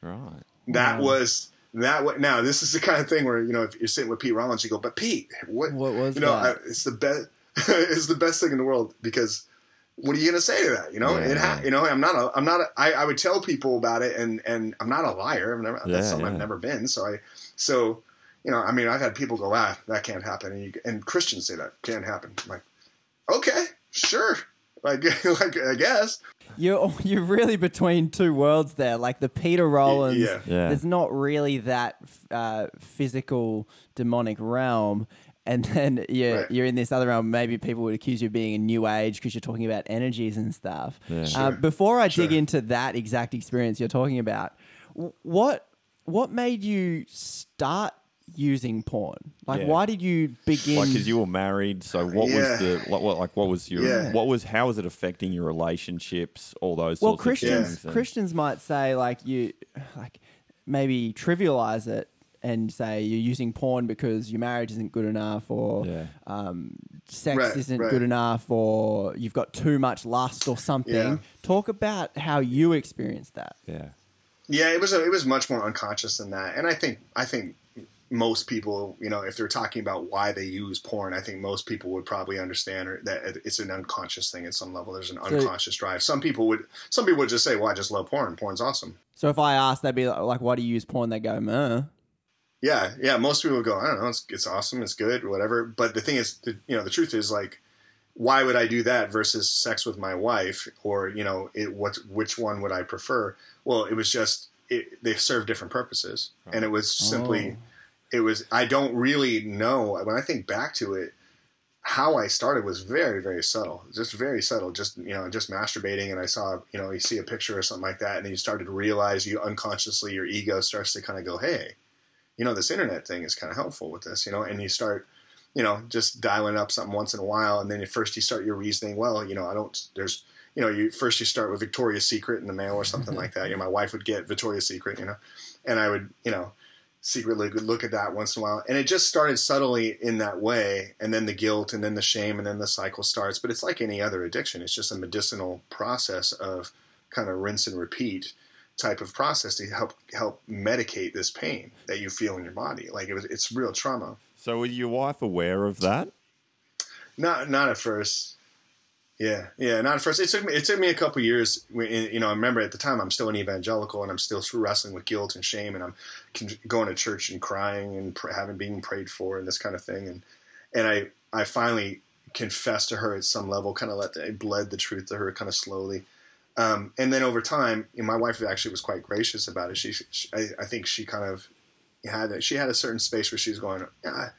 Right. That was. That wa- now this is the kind of thing where you know if you're sitting with Pete Rollins, you go, but Pete, what, What was you know, that? I, it's the best. it's the best thing in the world because what are you gonna say to that? You know, Yeah, it ha- yeah. you know, I'm not a, I'm not, a, I, I would tell people about it, and and I'm not a liar. I've never, Yeah, that's something yeah. I've never been. So I, so, you know, I mean, I've had people go, ah, that can't happen, and, you, and Christians say that can't happen. I'm like, okay, sure, like, like I guess, You're you're really between two worlds there. Like the Peter Rollins, yeah. Yeah. there's not really that uh, physical demonic realm. And then you're, Right. you're in this other realm. Maybe people would accuse you of being a new age because you're talking about energies and stuff. Yeah. Uh, before I dig into that exact experience you're talking about, what what made you start using porn? Like, Yeah. why did you begin? Like, because you were married, so what Yeah. was the what, what like what was your Yeah. what was how was it affecting your relationships, all those well, sorts Christians of things? and- Christians might say like you like maybe trivialize it and say you're using porn because your marriage isn't good enough or Yeah. um, sex Right, isn't right. good enough or you've got too much lust or something. Yeah. Talk about how you experienced that. Yeah. Yeah, it was a, it was much more unconscious than that, and I think I think most people, you know, if they're talking about why they use porn, I think most people would probably understand that it's an unconscious thing at some level. There's an unconscious drive. Some people would some people would just say, "Well, I just love porn. Porn's awesome." So if I ask, they'd be like, "Why do you use porn?" They go, "Meh." Yeah, yeah. Most people would go, "I don't know. It's, it's awesome. It's good. Whatever." But the thing is, the, you know, the truth is like. Why would I do that versus sex with my wife, or you know, it, what which one would I prefer? Well, it was just it, they serve different purposes, and it was simply Oh. It was i don't really know when i think back to it how i started was very very subtle just very subtle just you know just masturbating and i saw you know you see a picture or something like that and then you started to realize you unconsciously your ego starts to kind of go hey you know this internet thing is kind of helpful with this you know and you start you know just dialing up something once in a while and then at first you start your reasoning well you know i don't there's you know you first you start with victoria's secret in the mail or something like that you know my wife would get victoria's secret you know and i would you know secretly would look at that once in a while. And it just started subtly in that way. And then the guilt and then the shame and then the cycle starts. But it's like any other addiction. It's just a medicinal process of kind of rinse and repeat type of process to help help medicate this pain that you feel in your body. Like it was it's real trauma. So were your wife aware of that? Not not at first. Yeah, yeah, not at first. It took me. It took me a couple years. You know, I remember at the time I'm still an evangelical, and I'm still wrestling with guilt and shame, and I'm going to church and crying and having being prayed for and this kind of thing, and and I I finally confessed to her at some level, kind of let the, I bled the truth to her kind of slowly, um, and then over time, you know, my wife actually was quite gracious about it. She, she I, I think she kind of had it. She had a certain space where she was going, yeah.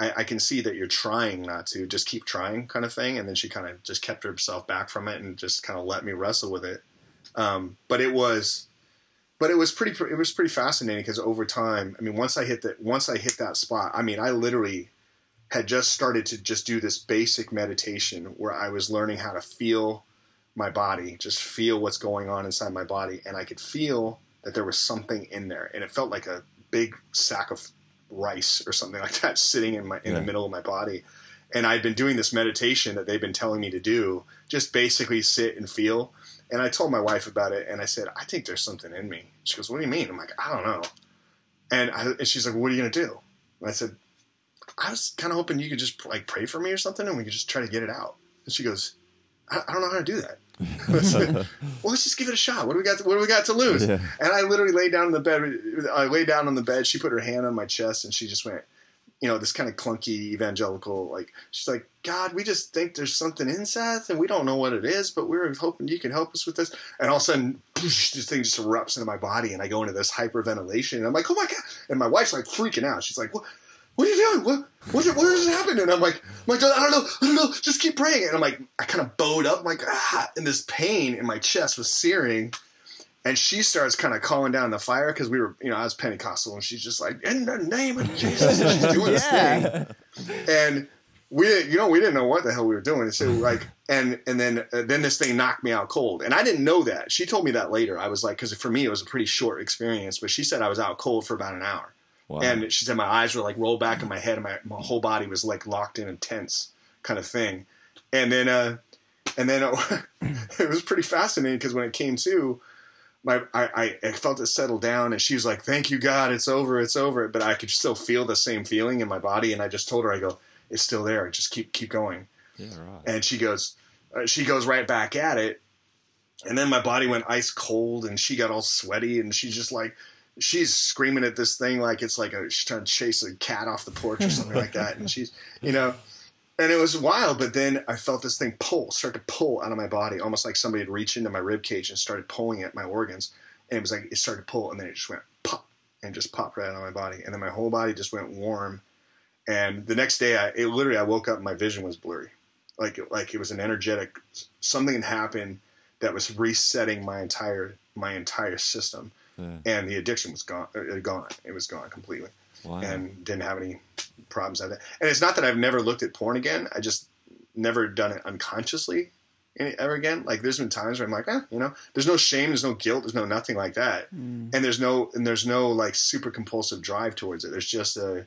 I, I can see that you're trying not to just keep trying kind of thing. And then she kind of just kept herself back from it and just kind of let me wrestle with it. Um, but it was but it was pretty it was pretty fascinating because over time i mean once i hit that once i hit that spot i mean i literally had just started to just do this basic meditation where i was learning how to feel my body just feel what's going on inside my body. And i could feel that there was something in there. And it felt like a big sack of rice or something like that sitting in my in Yeah. the middle of my body and I'd been doing this meditation that they've been telling me to do, just basically sit and feel. And I told my wife about it, and I said, I think there's something in me. She goes, What do you mean? I'm like, I don't know. And, I, and she's like, What are you gonna do? And I said, I was kind of hoping you could just like pray for me or something, and we could just try to get it out. And she goes, I, I don't know how to do that. Well, let's just give it a shot. What do we got? To, what do we got to lose? Yeah. And I literally laid down in the bed. I lay down on the bed. She put her hand on my chest, and she just went, you know, this kind of clunky evangelical, like she's like, God, we just think there's something in Seth, and we don't know what it is, but we're hoping you can help us with this. And all of a sudden, this thing just erupts into my body, and I go into this hyperventilation, and I'm like, oh my god! And my wife's like freaking out. She's like, what? What are you doing? What? What? What is happening? And I'm like, I'm like, I don't know, I don't know. Just keep praying. And I'm like, I kind of bowed up, I'm like, ah, and this pain in my chest was searing. And she starts kind of calling down the fire because we were, you know, I was Pentecostal, and she's just like, in the name of Jesus, and she's doing this thing. And we, didn't, you know, we didn't know what the hell we were doing. And so like, and and then uh, then this thing knocked me out cold, and I didn't know that. She told me that later. I was like, because for me it was a pretty short experience, but she said I was out cold for about an hour. Wow. And she said my eyes were like rolled back in my head, and my, my whole body was like locked in and tense, kind of thing. And then, uh, and then it was pretty fascinating because when it came to, my I, I felt it settle down, and she was like, "Thank you, God, it's over, it's over." But I could still feel the same feeling in my body, and I just told her, "I go, it's still there. Just keep keep going." yeah, right. And she goes, uh, she goes right back at it, and then my body went ice cold, and she got all sweaty, and she's just like, she's screaming at this thing like it's like a, she's trying to chase a cat off the porch or something like that, and she's, you know, and it was wild. But then I felt this thing pull, start to pull out of my body, almost like somebody had reached into my rib cage and started pulling at my organs, and it was like it started to pull, and then it just went pop, and just popped right out of my body, and then my whole body just went warm. And the next day, I it literally I woke up, and my vision was blurry, like like it was an energetic something had happened that was resetting my entire my entire system, Yeah. and the addiction was gone. It had gone. It was gone completely, Wow. and didn't have any problems like that. And it's not that I've never looked at porn again. I just never done it unconsciously any, ever again. Like there's been times where I'm like, eh, you know, there's no shame, there's no guilt, there's no nothing like that, and there's no and there's no like super compulsive drive towards it. There's just a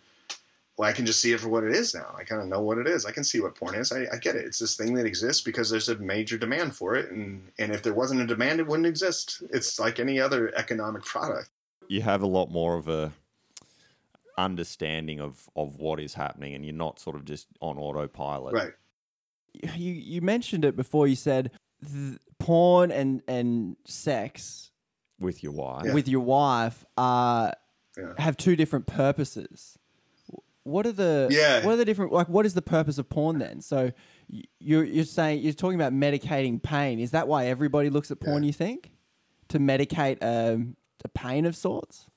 well, I can just see it for what it is now. I kind of know what it is. I can see what porn is. I, I get it. It's this thing that exists because there's a major demand for it, and and if there wasn't a demand, it wouldn't exist. It's like any other economic product. you have a lot more of a understanding of of what is happening, and you're not sort of just on autopilot. Right. You you mentioned it before. You said th- porn and and sex With your wife. with your wife are Yeah. have two different purposes. What are the Yeah. What are the different like? What is the purpose of porn then? So you're you're saying you're talking about medicating pain. Is that why everybody looks at porn? Yeah. You think to medicate um, a pain of sorts?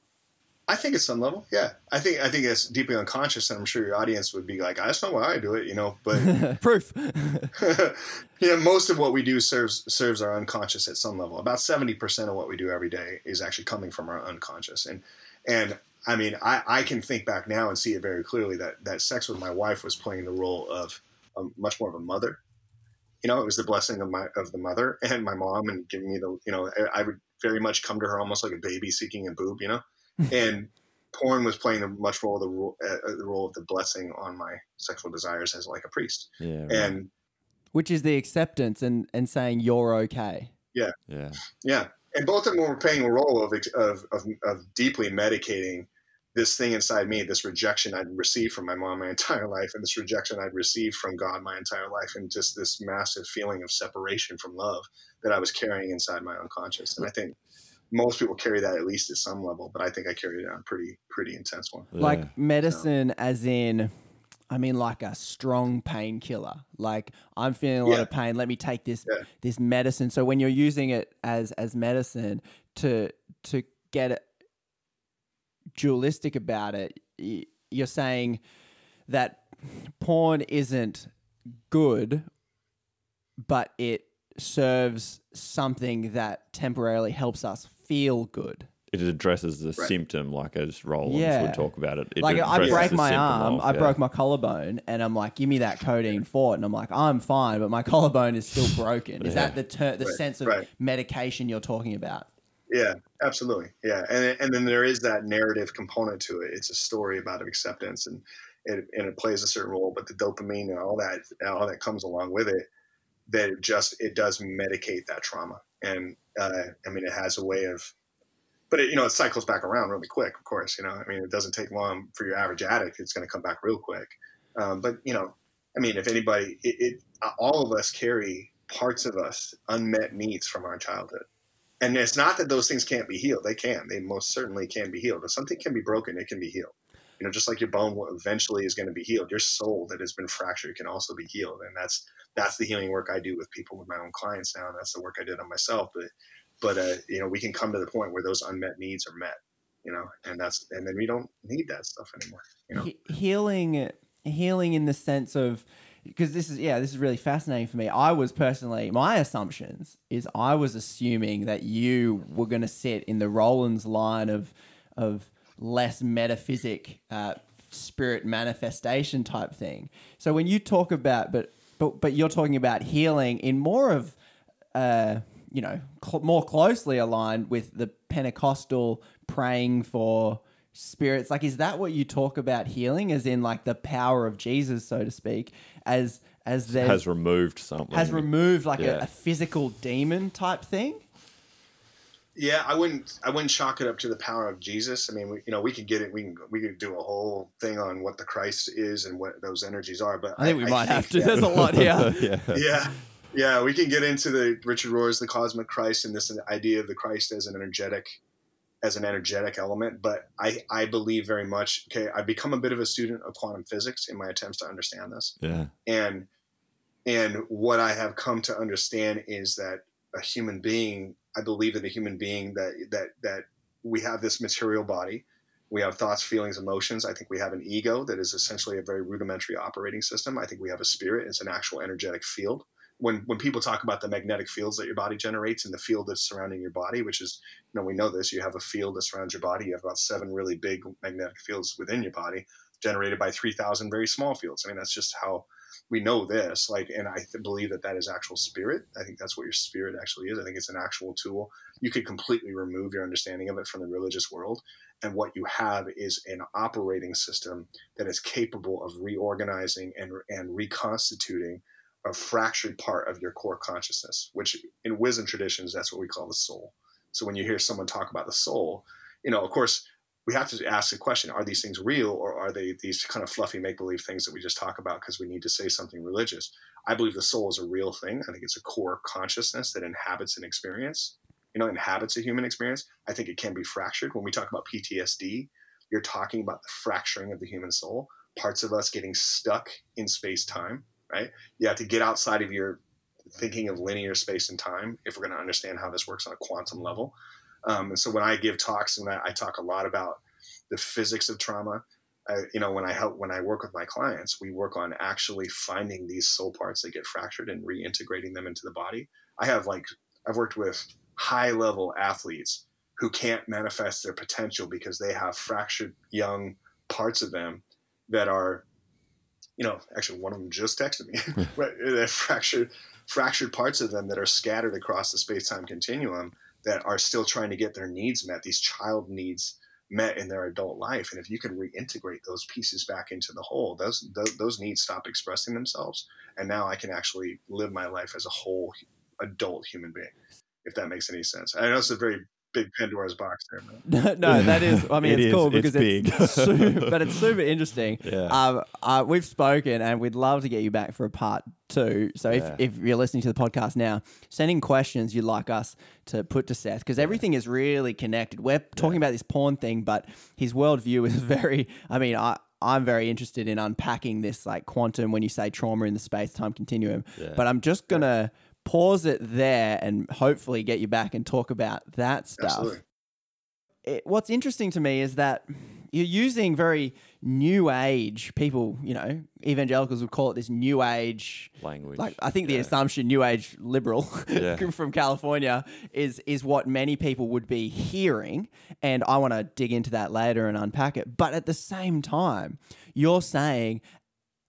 I think at some level, yeah. I think I think it's deeply unconscious, and I'm sure your audience would be like, I just know why I do it, you know. But Proof. know, most of what we do serves serves our unconscious at some level. About seventy percent of what we do every day is actually coming from our unconscious. And and I mean, I, I can think back now and see it very clearly that that sex with my wife was playing the role of a, much more of a mother. You know, it was the blessing of my of the mother and my mom, and giving me the you know, I, I would very much come to her almost like a baby seeking a boob, you know, and porn was playing the much role of the role, uh, the role of the blessing on my sexual desires as like a priest, Yeah. right. and Which is the acceptance and and saying you're okay. yeah. Yeah, and both of them were playing a role of, of of of deeply medicating this thing inside me, this rejection I'd received from my mom my entire life, and this rejection I'd received from God my entire life, and just this massive feeling of separation from love that I was carrying inside my unconscious. And I think most people carry that at least at some level, but I think I carried it on a pretty pretty intense one. Yeah. Like medicine, as in, I mean, like a strong painkiller. Like I'm feeling a lot Yeah. of pain. Let me take this Yeah. this medicine. So when you're using it as as medicine to to get it dualistic about it, you're saying that porn isn't good, but it serves something that temporarily helps us feel good. it addresses the Right. symptom, like as Rollins Yeah. would talk about it. it like I addresses break my arm, of- I yeah. broke my collarbone, and I'm like, give me that codeine for it, and I'm like, I'm fine, but my collarbone is still broken. Is Yeah. that the ter- the Right, sense of right. medication you're talking about? Yeah, absolutely. Yeah, and and then there is that narrative component to it. It's a story about acceptance, and it, and it plays a certain role, but the dopamine and all that, all that comes along with it, that it just it does medicate that trauma. And uh, I mean, it has a way of, but it, you know, it cycles back around really quick. Of course, you know, I mean, it doesn't take long for your average addict; it's going to come back real quick. Um, but you know, I mean, if anybody, it, it all of us carry parts of us unmet needs from our childhood and it's not that those things can't be healed. They can. They most certainly can be healed. If something can be broken it can be healed. You know just like your bone eventually is going to be healed your soul that has been fractured can also be healed. And that's that's the healing work i do with people with my own clients now. And that's the work i did on myself. But but uh, you know we can come to the point where those unmet needs are met you know and that's and then we don't need that stuff anymore you know? He- healing healing in the sense of because this is yeah this is really fascinating for me i was personally my assumptions is i was assuming that you were going to sit in the Rollins's line of of less metaphysic uh, spirit manifestation type thing so when you talk about but but but you're talking about healing in more of uh, you know, cl- more closely aligned with the Pentecostal praying for spirits. Like, is that what you talk about healing, as in like the power of Jesus, so to speak, as as there has removed something. has removed like Yeah. a, a physical demon type thing? Yeah, I wouldn't. I wouldn't chalk it up to the power of Jesus. I mean, we, you know, we could get it. We can. We could do a whole thing on what the Christ is and what those energies are. But I think we might have to. that- There's a lot here. yeah. yeah, yeah. We can get into the Richard Rohr's the cosmic Christ and this idea of the Christ as an energetic, as an energetic element. But I, I believe very much. Okay, I've become a bit of a student of quantum physics in my attempts to understand this Yeah. and and what I have come to understand is that a human being, I believe that a human being that that that we have this material body, we have thoughts, feelings, emotions. I think we have an ego that is essentially a very rudimentary operating system. I think we have a spirit; it's an actual energetic field. When when people talk about the magnetic fields that your body generates and the field that's surrounding your body, which is you know we know this, you have a field that surrounds your body. You have about seven really big magnetic fields within your body, generated by three thousand very small fields. I mean that's just how we know this like and i th- believe that that is actual spirit i think that's what your spirit actually is i think it's an actual tool you could completely remove your understanding of it from the religious world and what you have is an operating system that is capable of reorganizing and and reconstituting a fractured part of your core consciousness which in wisdom traditions that's what we call the soul. So when you hear someone talk about the soul you know of course we have to ask the question are these things real or are they these kind of fluffy make believe things that we just talk about because we need to say something religious? I believe the soul is a real thing. I think it's a core consciousness that inhabits an experience you know inhabits a human experience. I think it can be fractured. When we talk about ptsd you're talking about the fracturing of the human soul parts of us getting stuck in space time right you have to get outside of your thinking of linear space and time if we're going to understand how this works on a quantum level um, and so when I give talks and I, I talk a lot about the physics of trauma, I, you know, when I help, when I work with my clients, we work on actually finding these soul parts that get fractured and reintegrating them into the body. I have like, I've worked with high level athletes who can't manifest their potential because they have fractured young parts of them that are, you know, actually one of them just texted me, hmm. right? Uh, they're fractured, fractured parts of them that are scattered across the space time continuum that are still trying to get their needs met, these child needs met in their adult life. And if you can reintegrate those pieces back into the whole, those, those, those needs stop expressing themselves. And now I can actually live my life as a whole adult human being, if that makes any sense. I know it's a very big Pandora's box there. But. no, that is. I mean, It it's is, cool because it's, big. super, but it's super interesting. Yeah. Um, uh, we've spoken, and we'd love to get you back for a part two. So Yeah. if, if you're listening to the podcast now, send in questions you'd like us to put to Seth because everything is really connected. We're talking about this porn thing, but his worldview is very. I mean, I. I'm very interested in unpacking this like quantum when you say trauma in the space time continuum. Yeah. But I'm just gonna pause it there and hopefully get you back and talk about that stuff it, what's interesting to me is that you're using very new age people you know evangelicals would call it this new age Language. like i think the Yeah. assumption new age liberal Yeah. from california is is what many people would be hearing and i want to dig into that later and unpack it but at the same time you're saying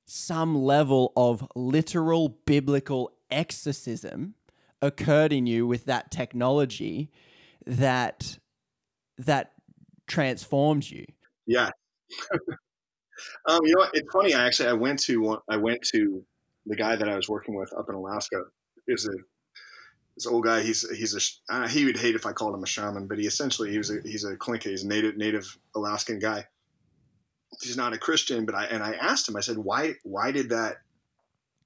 some level of literal biblical exorcism occurred in you with that technology that that transformed you. Yeah. Um, you know what? It's funny. I actually I went to one, I went to the guy that I was working with up in Alaska. Is a this old guy. He's he's a uh, he would hate if I called him a shaman, but he essentially he was a, he's a Tlingit. He's a native native Alaskan guy. He's not a Christian, but I and I asked him. I said, why why did that?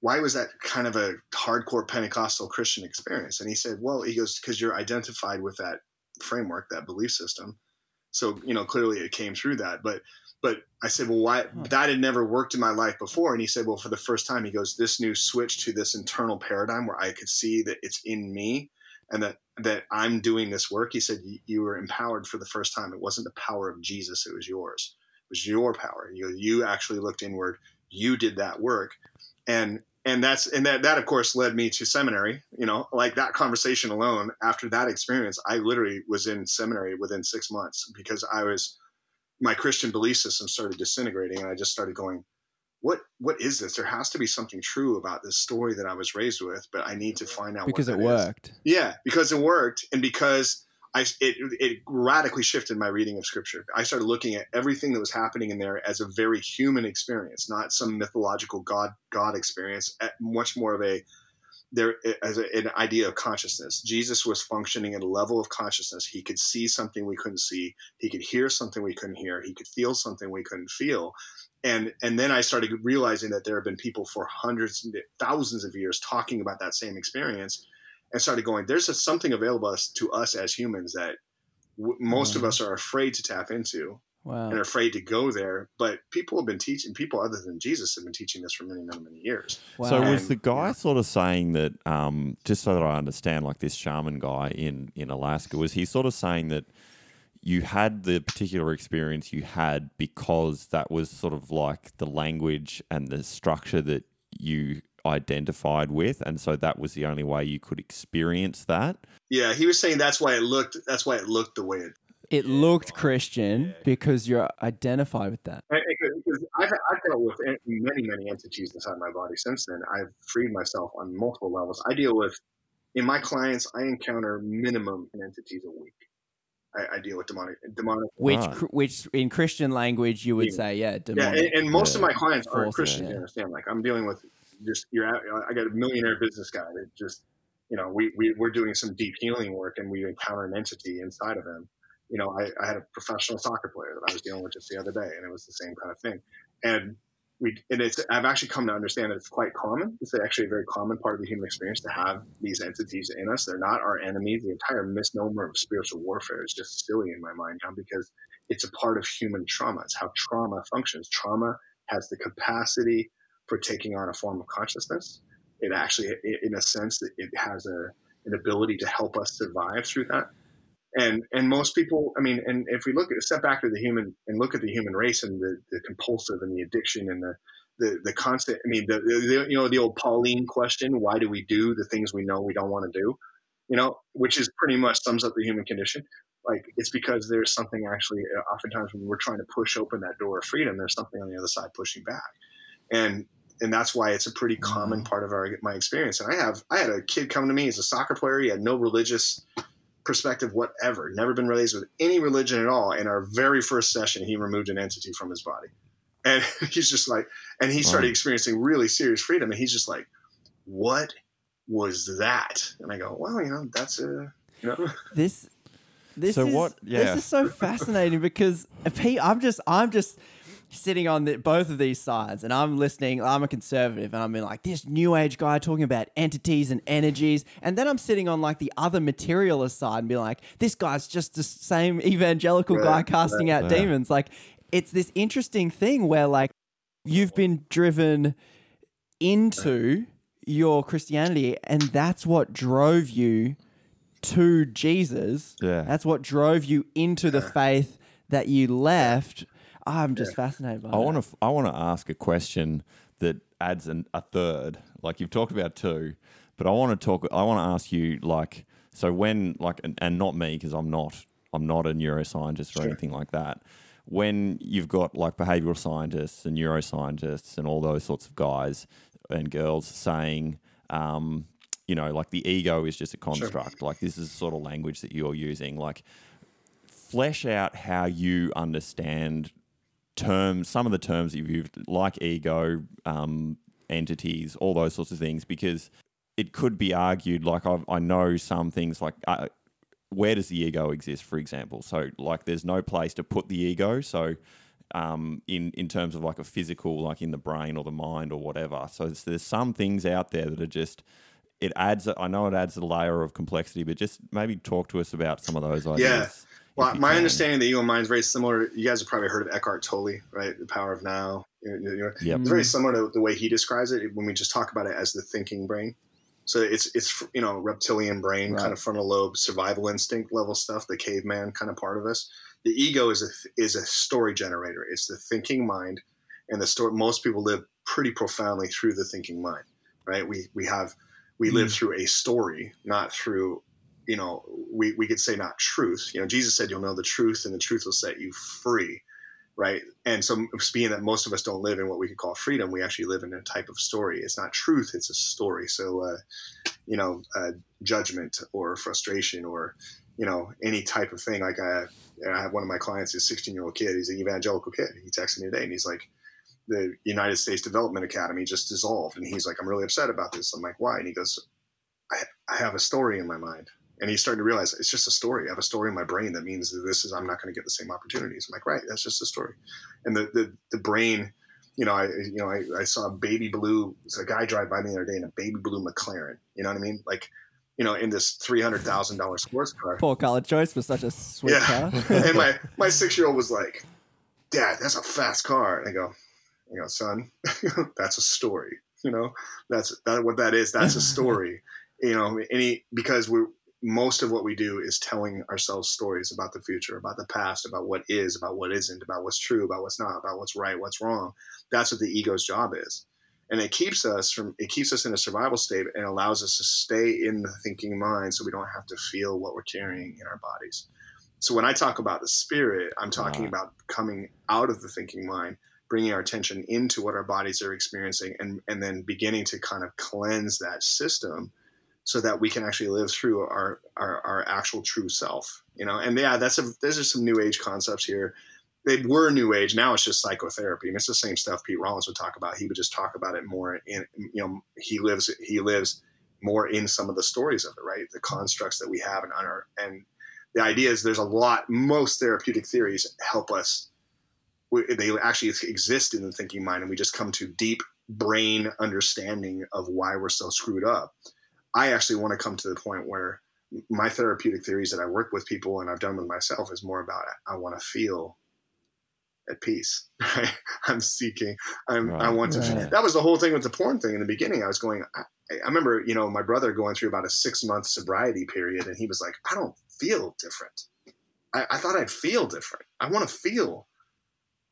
Why was that kind of a hardcore Pentecostal Christian experience? And he said, well, he goes because you're identified with that framework, that belief system. So you know clearly it came through that, but but I said, well, why hmm. that had never worked in my life before. And he said, well, for the first time, he goes, this new switch to this internal paradigm where I could see that it's in me and that, that I'm doing this work. He said, you were empowered for the first time. It wasn't the power of Jesus. It was yours. It was your power. You, you actually looked inward. You did that work. And, and that's, and that, that of course led me to seminary, you know, like that conversation alone after that experience, I literally was in seminary within six months because I was, my Christian belief system started disintegrating, and I just started going, "What? What is this? There has to be something true about this story that I was raised with, but I need to find out because it that is." worked. Yeah, because it worked, and because I it it radically shifted my reading of Scripture. I started looking at everything that was happening in there as a very human experience, not some mythological God God experience. Much more of a there as a, an idea of consciousness. Jesus was functioning at a level of consciousness. He could see something we couldn't see. He could hear something we couldn't hear. He could feel something we couldn't feel. And and then I started realizing that there have been people for hundreds, thousands of years talking about that same experience, and started going. There's a, something available to us as humans that w- most of us are afraid to tap into. Wow. And are afraid to go there, but people have been teaching. People other than Jesus have been teaching this for many, many, many years. So was the guy sort of saying that, um, just so that I understand, like this shaman guy in in Alaska, was he sort of saying that you had the particular experience you had because that was sort of like the language and the structure that you identified with, and so that was the only way you could experience that. Yeah, he was saying that's why it looked. That's why it looked the way it. It looked Christian because you're identified with that. I- I- Because I've, I've dealt with many, many entities inside my body since then. I've freed myself on multiple levels. I deal with, in my clients, I encounter minimum entities a week. I, I deal with demonic, demonic. Which, Right. cr- which in Christian language you would Yeah. say, yeah, Yeah, demonic. and, and most of my clients are Forces, Christians. yeah. You understand? Like I'm dealing with just you're. At, I got a millionaire business guy that just, you know, we, we we're doing some deep healing work, and we encounter an entity inside of him. You know, I, I had a professional soccer player that I was dealing with just the other day, and it was the same kind of thing. And we and it's I've actually come to understand that it's quite common. It's actually a very common part of the human experience to have these entities in us. They're not our enemies. The entire misnomer of spiritual warfare is just silly in my mind now because it's a part of human trauma. It's how trauma functions. Trauma has the capacity for taking on a form of consciousness. It actually, in a sense, it has a an ability to help us survive through that. And and most people, I mean, and if we look at step back to the human and look at the human race and the, the compulsive and the addiction and the the, the constant, I mean, the, the you know the old Pauline question: Why do we do the things we know we don't want to do? You know, which is pretty much sums up the human condition. Like it's because there's something actually. uh, Oftentimes, when we're trying to push open that door of freedom, there's something on the other side pushing back, and and that's why it's a pretty common mm-hmm. part of our my experience. And I have I had a kid come to me. He's a soccer player. He had no religious perspective whatever. Never been raised with any religion at all. In our very first session, he removed an entity from his body, and he's just like, and he started Wow. experiencing really serious freedom. And he's just like, what was that? And I go, well, you know, that's a you know. this this So is what- yeah. this is so fascinating because Pete, I'm just I'm just sitting on the, both of these sides and I'm listening. I'm a conservative and I'm being like this new age guy talking about entities and energies, and then I'm sitting on like the other materialist side and be like, this guy's just the same evangelical guy Right, casting out Yeah. demons. Like it's this interesting thing where like you've been driven into your Christianity, and that's what drove you to Jesus. Yeah. That's what drove you into the faith that you left. I'm just fascinated by I want to I want to ask a question that adds an, a third. Like you've talked about two, but I want to talk. I want to ask you like so when like and, and not me because I'm not I'm not a neuroscientist or anything like that. When you've got like behavioral scientists and neuroscientists and all those sorts of guys and girls saying, um, you know, like the ego is just a construct. Like this is the sort of language that you're using. Like flesh out how you understand terms, some of the terms that you've used, like ego, um, entities, all those sorts of things, because it could be argued, like I've, I know some things like. Uh, where does the ego exist, for example? So, like, there's no place to put the ego. So, um, in in terms of like a physical, like in the brain or the mind or whatever. So, there's, there's some things out there that are just it adds. I know it adds a layer of complexity, but just maybe talk to us about some of those ideas. Yeah. Well, my understanding of the ego and mind is very similar. You guys have probably heard of Eckhart Tolle, right? The Power of Now. You know, you know, Yep. It's very similar to the way he describes it when we just talk about it as the thinking brain. So it's it's you know reptilian brain, Right. kind of frontal lobe, survival instinct level stuff, the caveman kind of part of us. The ego is a is a story generator. It's the thinking mind, and the story. Most people live pretty profoundly through the thinking mind, right? We we have we live through a story, not through you know we we could say not truth. You know, Jesus said you'll know the truth, and the truth will set you free, right? And so, being that most of us don't live in what we could call freedom, we actually live in a type of story. It's not truth; it's a story. So, uh, you know, uh, judgment or frustration or you know any type of thing. Like I, I have one of my clients, is a 16 year old kid. He's an evangelical kid. He texted me today, and he's like, "The United States Development Academy just dissolved," and he's like, "I'm really upset about this." I'm like, "Why?" And he goes, "I, I have a story in my mind." And he's starting to realize it's just a story. I have a story in my brain that means that this is I'm not going to get the same opportunities. I'm like, right, that's just a story. And the the, the brain, you know, I you know I, I saw a baby blue. A guy drive by me the other day in a baby blue McLaren. You know what I mean? Like, you know, in this three hundred thousand dollar sports car. Poor color choice for such a sweet Yeah. car. and my my six year old was like, Dad, that's a fast car. And I go, you know, son, that's a story. You know, that's that what that is. That's a story. you know, any because we're most of what we do is telling ourselves stories about the future, about the past, about what is, about what isn't, about what's true, about what's not, about what's right, what's wrong. That's what the ego's job is. And it keeps us from it keeps us in a survival state and allows us to stay in the thinking mind so we don't have to feel what we're carrying in our bodies. So when I talk about the spirit, I'm talking Right. about coming out of the thinking mind, bringing our attention into what our bodies are experiencing, and and then beginning to kind of cleanse that system, so that we can actually live through our our, our actual true self. You know, and yeah, that's a those are some new age concepts here. They were new age. Now it's just psychotherapy, and it's the same stuff Pete Rollins would talk about. He would just talk about it more in you know he lives he lives more in some of the stories of it, right? The constructs that we have and our and the idea is there's a lot. Most therapeutic theories help us. They actually exist in the thinking mind, and we just come to deep brain understanding of why we're so screwed up. I actually want to come to the point where my therapeutic theories that I work with people and I've done with myself is more about I want to feel at peace. Right? I'm seeking. I'm. I want to. Right. That was the whole thing with the porn thing in the beginning. I was going. I, I remember, you know, my brother going through about a six month sobriety period, and he was like, "I don't feel different. I, I thought I'd feel different. I want to feel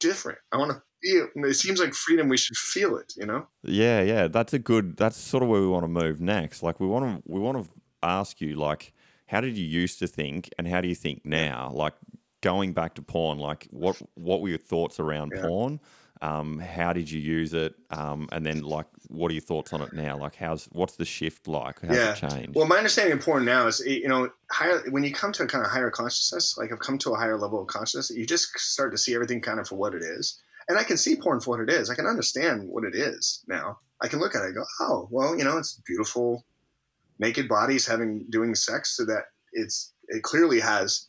different. I want to feel. It seems like freedom. We should feel it. You know? Yeah, yeah, that's a good. That's sort of where we want to move next. Like we want to, we want to ask you, like, how did you used to think, and how do you think now? Like going back to porn, like what what were your thoughts around Yeah. porn? Um, how did you use it? Um, and then like, what are your thoughts on it now? Like, how's what's the shift like? How's Yeah. it changed? Well, my understanding of porn now is, you know, higher when you come to a kind of higher consciousness, like I've come to a higher level of consciousness, you just start to see everything kind of for what it is. And I can see porn for what it is. I can understand what it is now. I can look at it and go, oh, well, you know, it's beautiful naked bodies having doing sex, so that it's it clearly has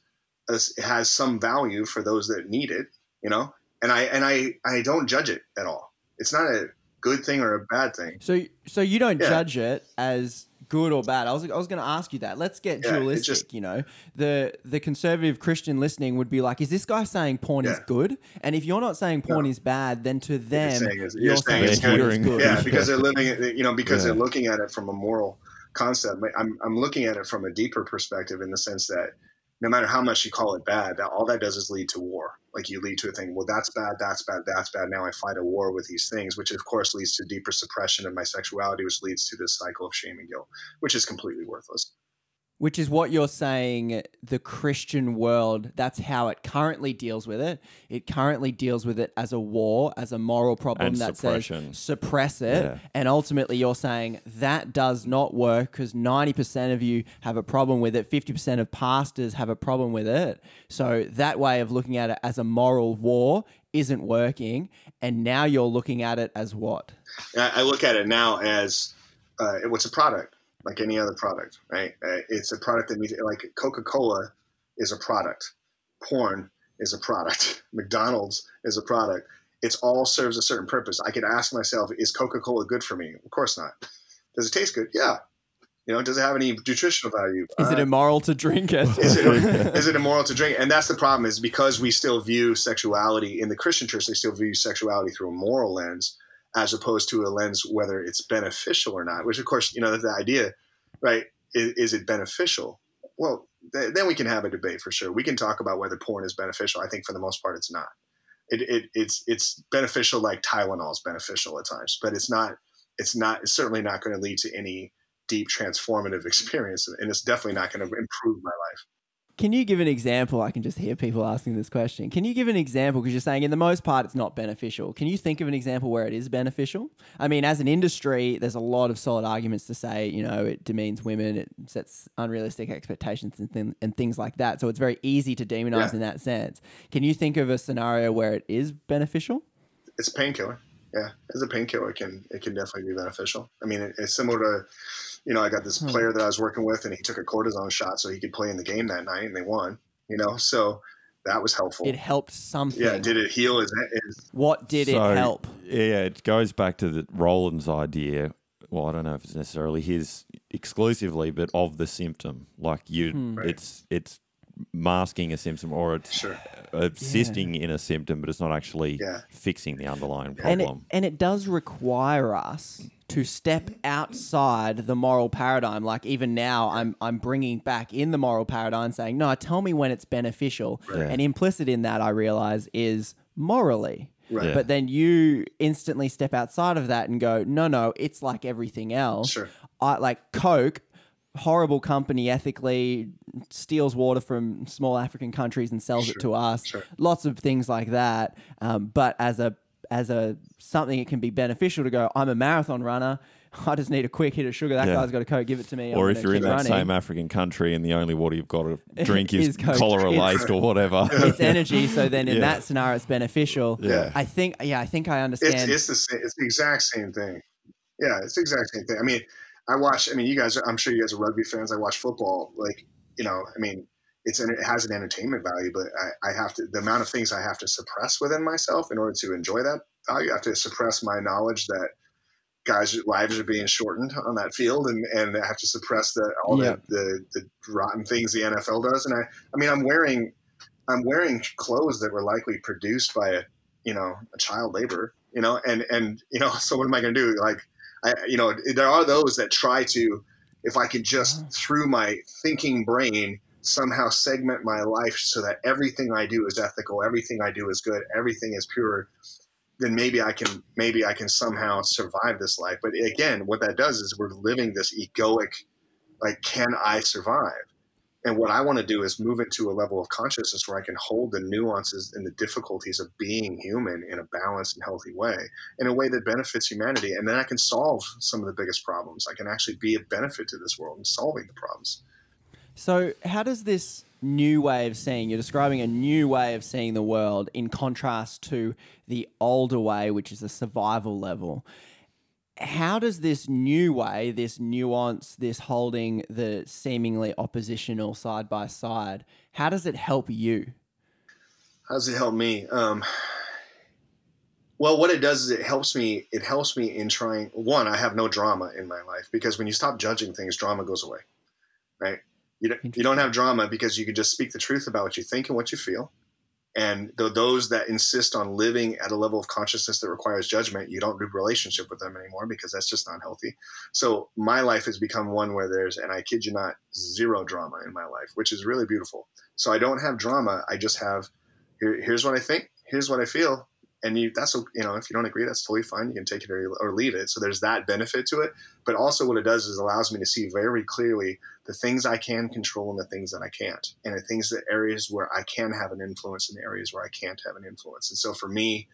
a, it has some value for those that need it, you know. And I and I I don't judge it at all. It's not a good thing or a bad thing. So, so you don't Yeah. judge it as good or bad. I was, I was going to ask you that. Let's get Yeah, dualistic. just- you know, the the conservative Christian listening would be like, "Is this guy saying porn is good?" And if you're not saying porn No. is bad, then to them, saying is- you're, you're saying, saying it's porn good. is good. yeah because they're living you know because Yeah. they're looking at it from a moral concept I'm, I'm looking at it from a deeper perspective in the sense that no matter how much you call it bad that all that does is lead to war. Like you lead to a thing well that's bad that's bad that's bad. Now i fight a war with these things which of course leads to deeper suppression of my sexuality which leads to this cycle of shame and guilt which is completely worthless Which is what you're saying. The Christian world, that's how it currently deals with it. It currently deals with it as a war, as a moral problem And that suppression. says suppress it. Yeah. And ultimately, you're saying that does not work because 90% of you have a problem with it. 50% of pastors have a problem with it. So that way of looking at it as a moral war isn't working, and now you're looking at it as what? I, I look at it now as uh, what's a product like any other product, right? Uh, it's a product that means like Coca Cola is a product, porn is a product, McDonald's is a product. It all serves a certain purpose. I could ask myself, is Coca Cola good for me? Of course not. Does it taste good? Yeah. You know, does it have any nutritional value? Is it Uh, immoral to drink it? is it is it immoral to drink? And that's the problem is because we still view sexuality in the Christian church, they still view sexuality through a moral lens as opposed to a lens whether it's beneficial or not. Which, of course, you know, the idea, right? Is, is it beneficial? Well, th- then we can have a debate for sure. We can talk about whether porn is beneficial. I think for the most part, it's not. It, it it's it's beneficial like Tylenol is beneficial at times, but it's not. It's not. It's certainly not going to lead to any deep transformative experience, and it's definitely not going to improve my life. Can you give an example? I can just hear people asking this question. Can you give an example? Because you're saying, in the most part, it's not beneficial. Can you think of an example where it is beneficial? I mean, as an industry, there's a lot of solid arguments to say, you know, it demeans women, it sets unrealistic expectations and, th- and things like that. So it's very easy to demonize Yeah. in that sense. Can you think of a scenario where it is beneficial? it's a painkiller. Yeah, as a painkiller, it can it can definitely be beneficial. I mean, it, it's similar to, you know, I got this Hmm. player that I was working with, and he took a cortisone shot so he could play in the game that night, and they won. You know, so that was helpful. It helped something. yeah, did it heal his? his What did So, it help? Yeah, it goes back to the Rollins's idea. Well, I don't know if it's necessarily his exclusively, but of the symptom. Like you, Hmm. Right. it's it's masking a symptom or it's Sure. assisting in a symptom, but it's not actually Yeah. fixing the underlying and it, problem. and it does require us to step outside the moral paradigm like even now i'm i'm bringing back in the moral paradigm saying no tell me when it's beneficial Right. and implicit in that i realize is morally Right. Yeah. but then you instantly step outside of that and go no no it's like everything else Sure. I, like coke horrible company ethically steals water from small african countries and sells it to us Sure. lots of things like that um, but as a as a something it can be beneficial to go i'm a marathon runner i just need a quick hit of sugar that Yeah. guy's got a coke give it to me I'm or if you're in keep that running. same African country and the only water you've got to drink is, Is cholera laced or whatever. it's energy so then in Yeah. that scenario it's beneficial Yeah. i think yeah i think i it's understand it's the same. It's the exact same thing. Yeah, it's the exact same thing. I mean, I watch. I mean, you guys. are- I'm sure you guys are rugby fans. I watch football. Like, you know, I mean, it's an, it has an entertainment value, but I, I have to the amount of things I have to suppress within myself in order to enjoy that. I have to suppress my knowledge that guys' lives are being shortened on that field, and and I have to suppress the all Yeah. the, the the rotten things the NFL does. And I, I mean, I'm wearing I'm wearing clothes that were likely produced by a you know a child labor. You know, and and you know, so what am I going to do? Like, I you know, there are those that try to, if I can just mm. through my thinking brain somehow segment my life so that everything I do is ethical, everything I do is good, everything is pure, then maybe I can maybe I can somehow survive this life. But again, what that does is we're living this egoic, like, can I survive? And what I want to do is move into a level of consciousness where I can hold the nuances and the difficulties of being human in a balanced and healthy way, in a way that benefits humanity. And then I can solve some of the biggest problems. I can actually be a benefit to this world in solving the problems. So, how does this new way of seeing, you're describing a new way of seeing the world in contrast to the older way, which is a survival level. How does this new way, this nuance, this holding the seemingly oppositional side by side, how does it help you? How does it help me? Um, well, what it does is it helps me. It helps me in trying. One, I have no drama in my life because when you stop judging things, drama goes away. Right? You don't, you don't have drama because you can just speak the truth about what you think and what you feel. And th- those that insist on living at a level of consciousness that requires judgment, you don't do relationship with them anymore because that's just not healthy. So my life has become one where there's, and I kid you not, zero drama in my life, which is really beautiful. So I don't have drama. I just have here, here's what I think, here's what I feel, and you that's you know if you don't agree, that's totally fine. You can take it or, or leave it. So there's that benefit to it. But also what it does is allows me to see very clearly the things I can control and the things that I can't, and the things that areas where I can have an influence and the areas where I can't have an influence. And so for me,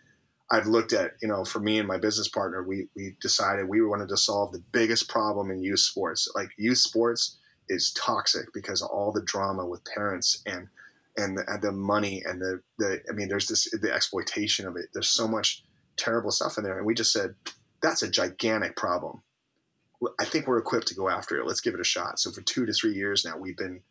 I've looked at, you know, for me and my business partner, we we decided we wanted to solve the biggest problem in youth sports. Like youth sports is toxic because of all the drama with parents and and the, and the money and the, the I mean, there's this the exploitation of it. There's so much terrible stuff in there, and we just said that's a gigantic problem. I think we're equipped to go after it. Let's give it a shot. So for two to three years now, we've been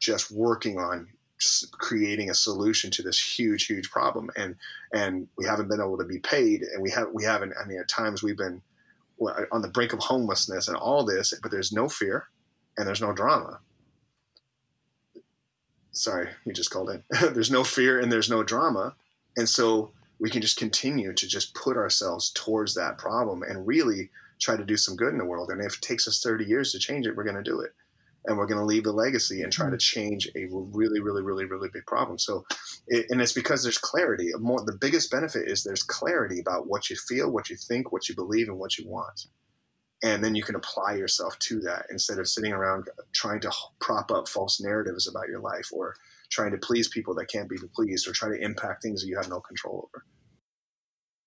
just working on just creating a solution to this huge, huge problem, and and we haven't been able to be paid, and we have we haven't. I mean, at times we've been on the brink of homelessness and all this, but there's no fear and there's no drama. Sorry, you just called in. there's no fear and there's no drama. And so we can just continue to just put ourselves towards that problem and really try to do some good in the world. And if it takes us 30 years to change it, we're going to do it. And we're going to leave a legacy and try to mm-hmm. change a really, really, really, really big problem. So, it, and it's because there's clarity. More, the biggest benefit is there's clarity about what you feel, what you think, what you believe, and what you want and then you can apply yourself to that instead of sitting around trying to prop up false narratives about your life or trying to please people that can't be pleased or try to impact things that you have no control over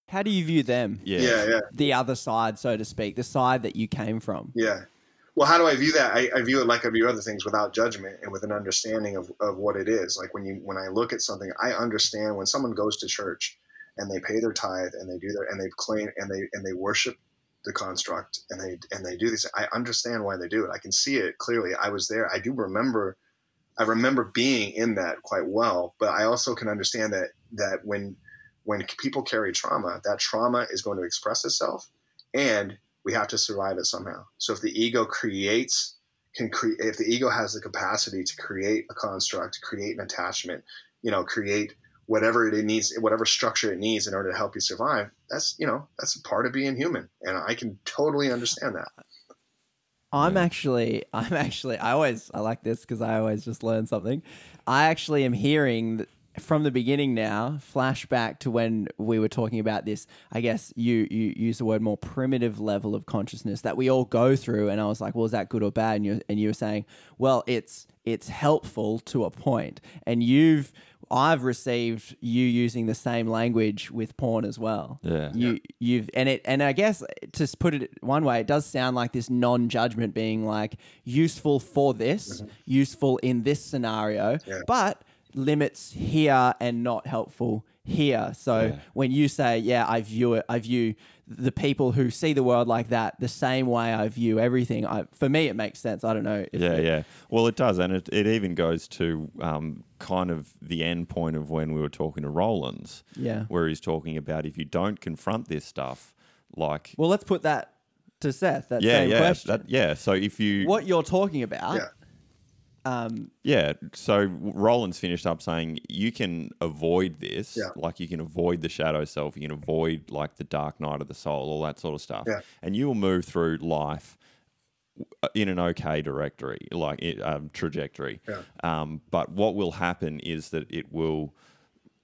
how do you view them? Yeah. Yeah, yeah. the other side so to speak the side that you came from. Yeah. Well how do i view that? I, I view it like i view other things without judgment and with an understanding of, of what it is. Like when you when i look at something i understand when someone goes to church and they pay their tithe and they do their and they claim and they and they worship the construct and they and they do this i understand why they do it. I can see it clearly. I was there. I do remember i remember being in that quite well but i also can understand that that when when people carry trauma that trauma is going to express itself and we have to survive it somehow so if the ego creates can create if the ego has the capacity to create a construct to create an attachment you know create whatever it needs, whatever structure it needs in order to help you survive. That's you know that's a part of being human, and I can totally understand that. I'm actually, I'm actually, I always, I like this because I always just learn something. I actually am hearing from the beginning now, flashback to when we were talking about this. I guess you you use the word more primitive level of consciousness that we all go through, and I was like, well, is that good or bad? And you and you were saying, well, it's it's helpful to a point. point, and you've I've received you using the same language with porn as well. Yeah. You you've and it and I guess to put it one way, it does sound like this non-judgment being like useful for this, mm-hmm. useful in this scenario, yeah. but limits here and not helpful here. So yeah. when you say, yeah, I view it, I view the people who see the world like that the same way I view everything. I, for me, it makes sense. I don't know. yeah, it, yeah. Well, it does, and it, it even goes to um, kind of the end point of when we were talking to Rollins. Yeah, where he's talking about if you don't confront this stuff, like well, let's put that to Seth. That yeah, same yeah, question. That, yeah. So if you what you're talking about. Yeah um, yeah. So Rollins finished up saying you can avoid this. Yeah. Like you can avoid the shadow self. You can avoid like the dark night of the soul, all that sort of stuff. Yeah. And you will move through life uh, in an okay directory, like um, trajectory. Yeah. Um, but what will happen is that it will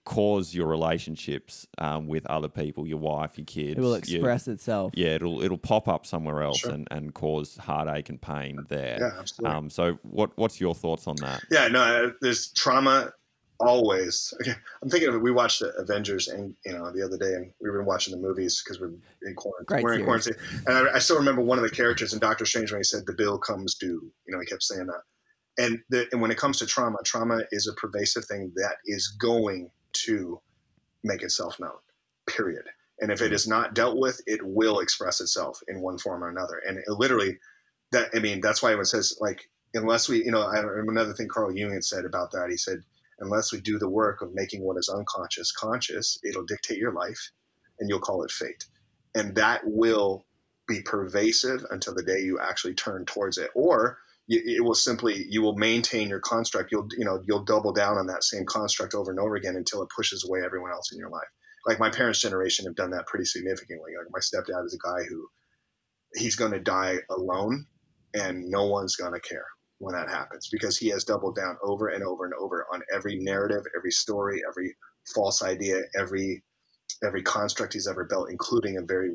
cause your relationships um, with other people, your wife, your kids. It will express your, itself. Yeah, it'll it'll pop up somewhere else Sure. and, and cause heartache and pain there. Yeah, absolutely. Um, so what what's your thoughts on that? Yeah, no, uh, there's trauma always. Okay, I'm thinking of it. We watched the Avengers, and you know, the other day, and we've been watching the movies because we're in quarantine. Great we're in quarantine, and I, I still remember one of the characters in Doctor Strange when he said, "The bill comes due." You know, he kept saying that. And, the, and when it comes to trauma, trauma is a pervasive thing that is going to make itself known. Period. And if it is not dealt with, it will express itself in one form or another. And it literally, that I mean, that's why it says like, unless we, you know, I another thing Carl Jung had said about that. He said, unless we do the work of making what is unconscious conscious, it'll dictate your life, and you'll call it fate. And that will be pervasive until the day you actually turn towards it, or it will simply you will maintain your construct. You'll you know you'll double down on that same construct over and over again until it pushes away everyone else in your life. Like my parents generation have done that pretty significantly. Like my stepdad is a guy who he's going to die alone and no one's going to care when that happens because he has doubled down over and over and over on every narrative every story every false idea every every construct he's ever built, including a very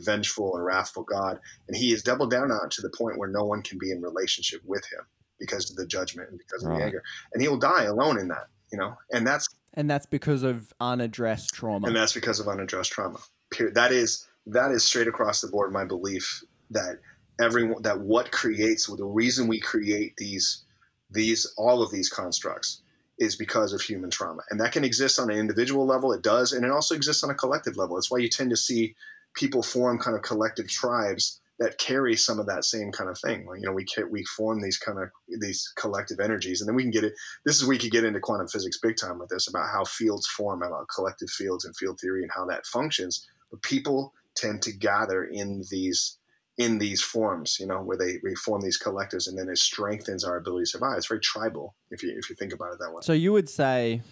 vengeful and wrathful God. And he has doubled down on it to the point where no one can be in relationship with him because of the judgment and because of Right. the anger. And he will die alone in that, you know, and that's And that's because of unaddressed trauma. and that's because of unaddressed trauma. Period. That is that is straight across the board my belief that everyone that what creates the reason we create these these all of these constructs is because of human trauma. And that can exist on an individual level, it does, and it also exists on a collective level. That's why you tend to see people form kind of collective tribes that carry some of that same kind of thing. Like, you know, we we form these kind of these collective energies, and then we can get it. This is we could get into quantum physics big time with this about how fields form, about collective fields and field theory, and how that functions. But people tend to gather in these in these forms, you know, where they we form these collectives, and then it strengthens our ability to survive. It's very tribal if you if you think about it that way. So you would say,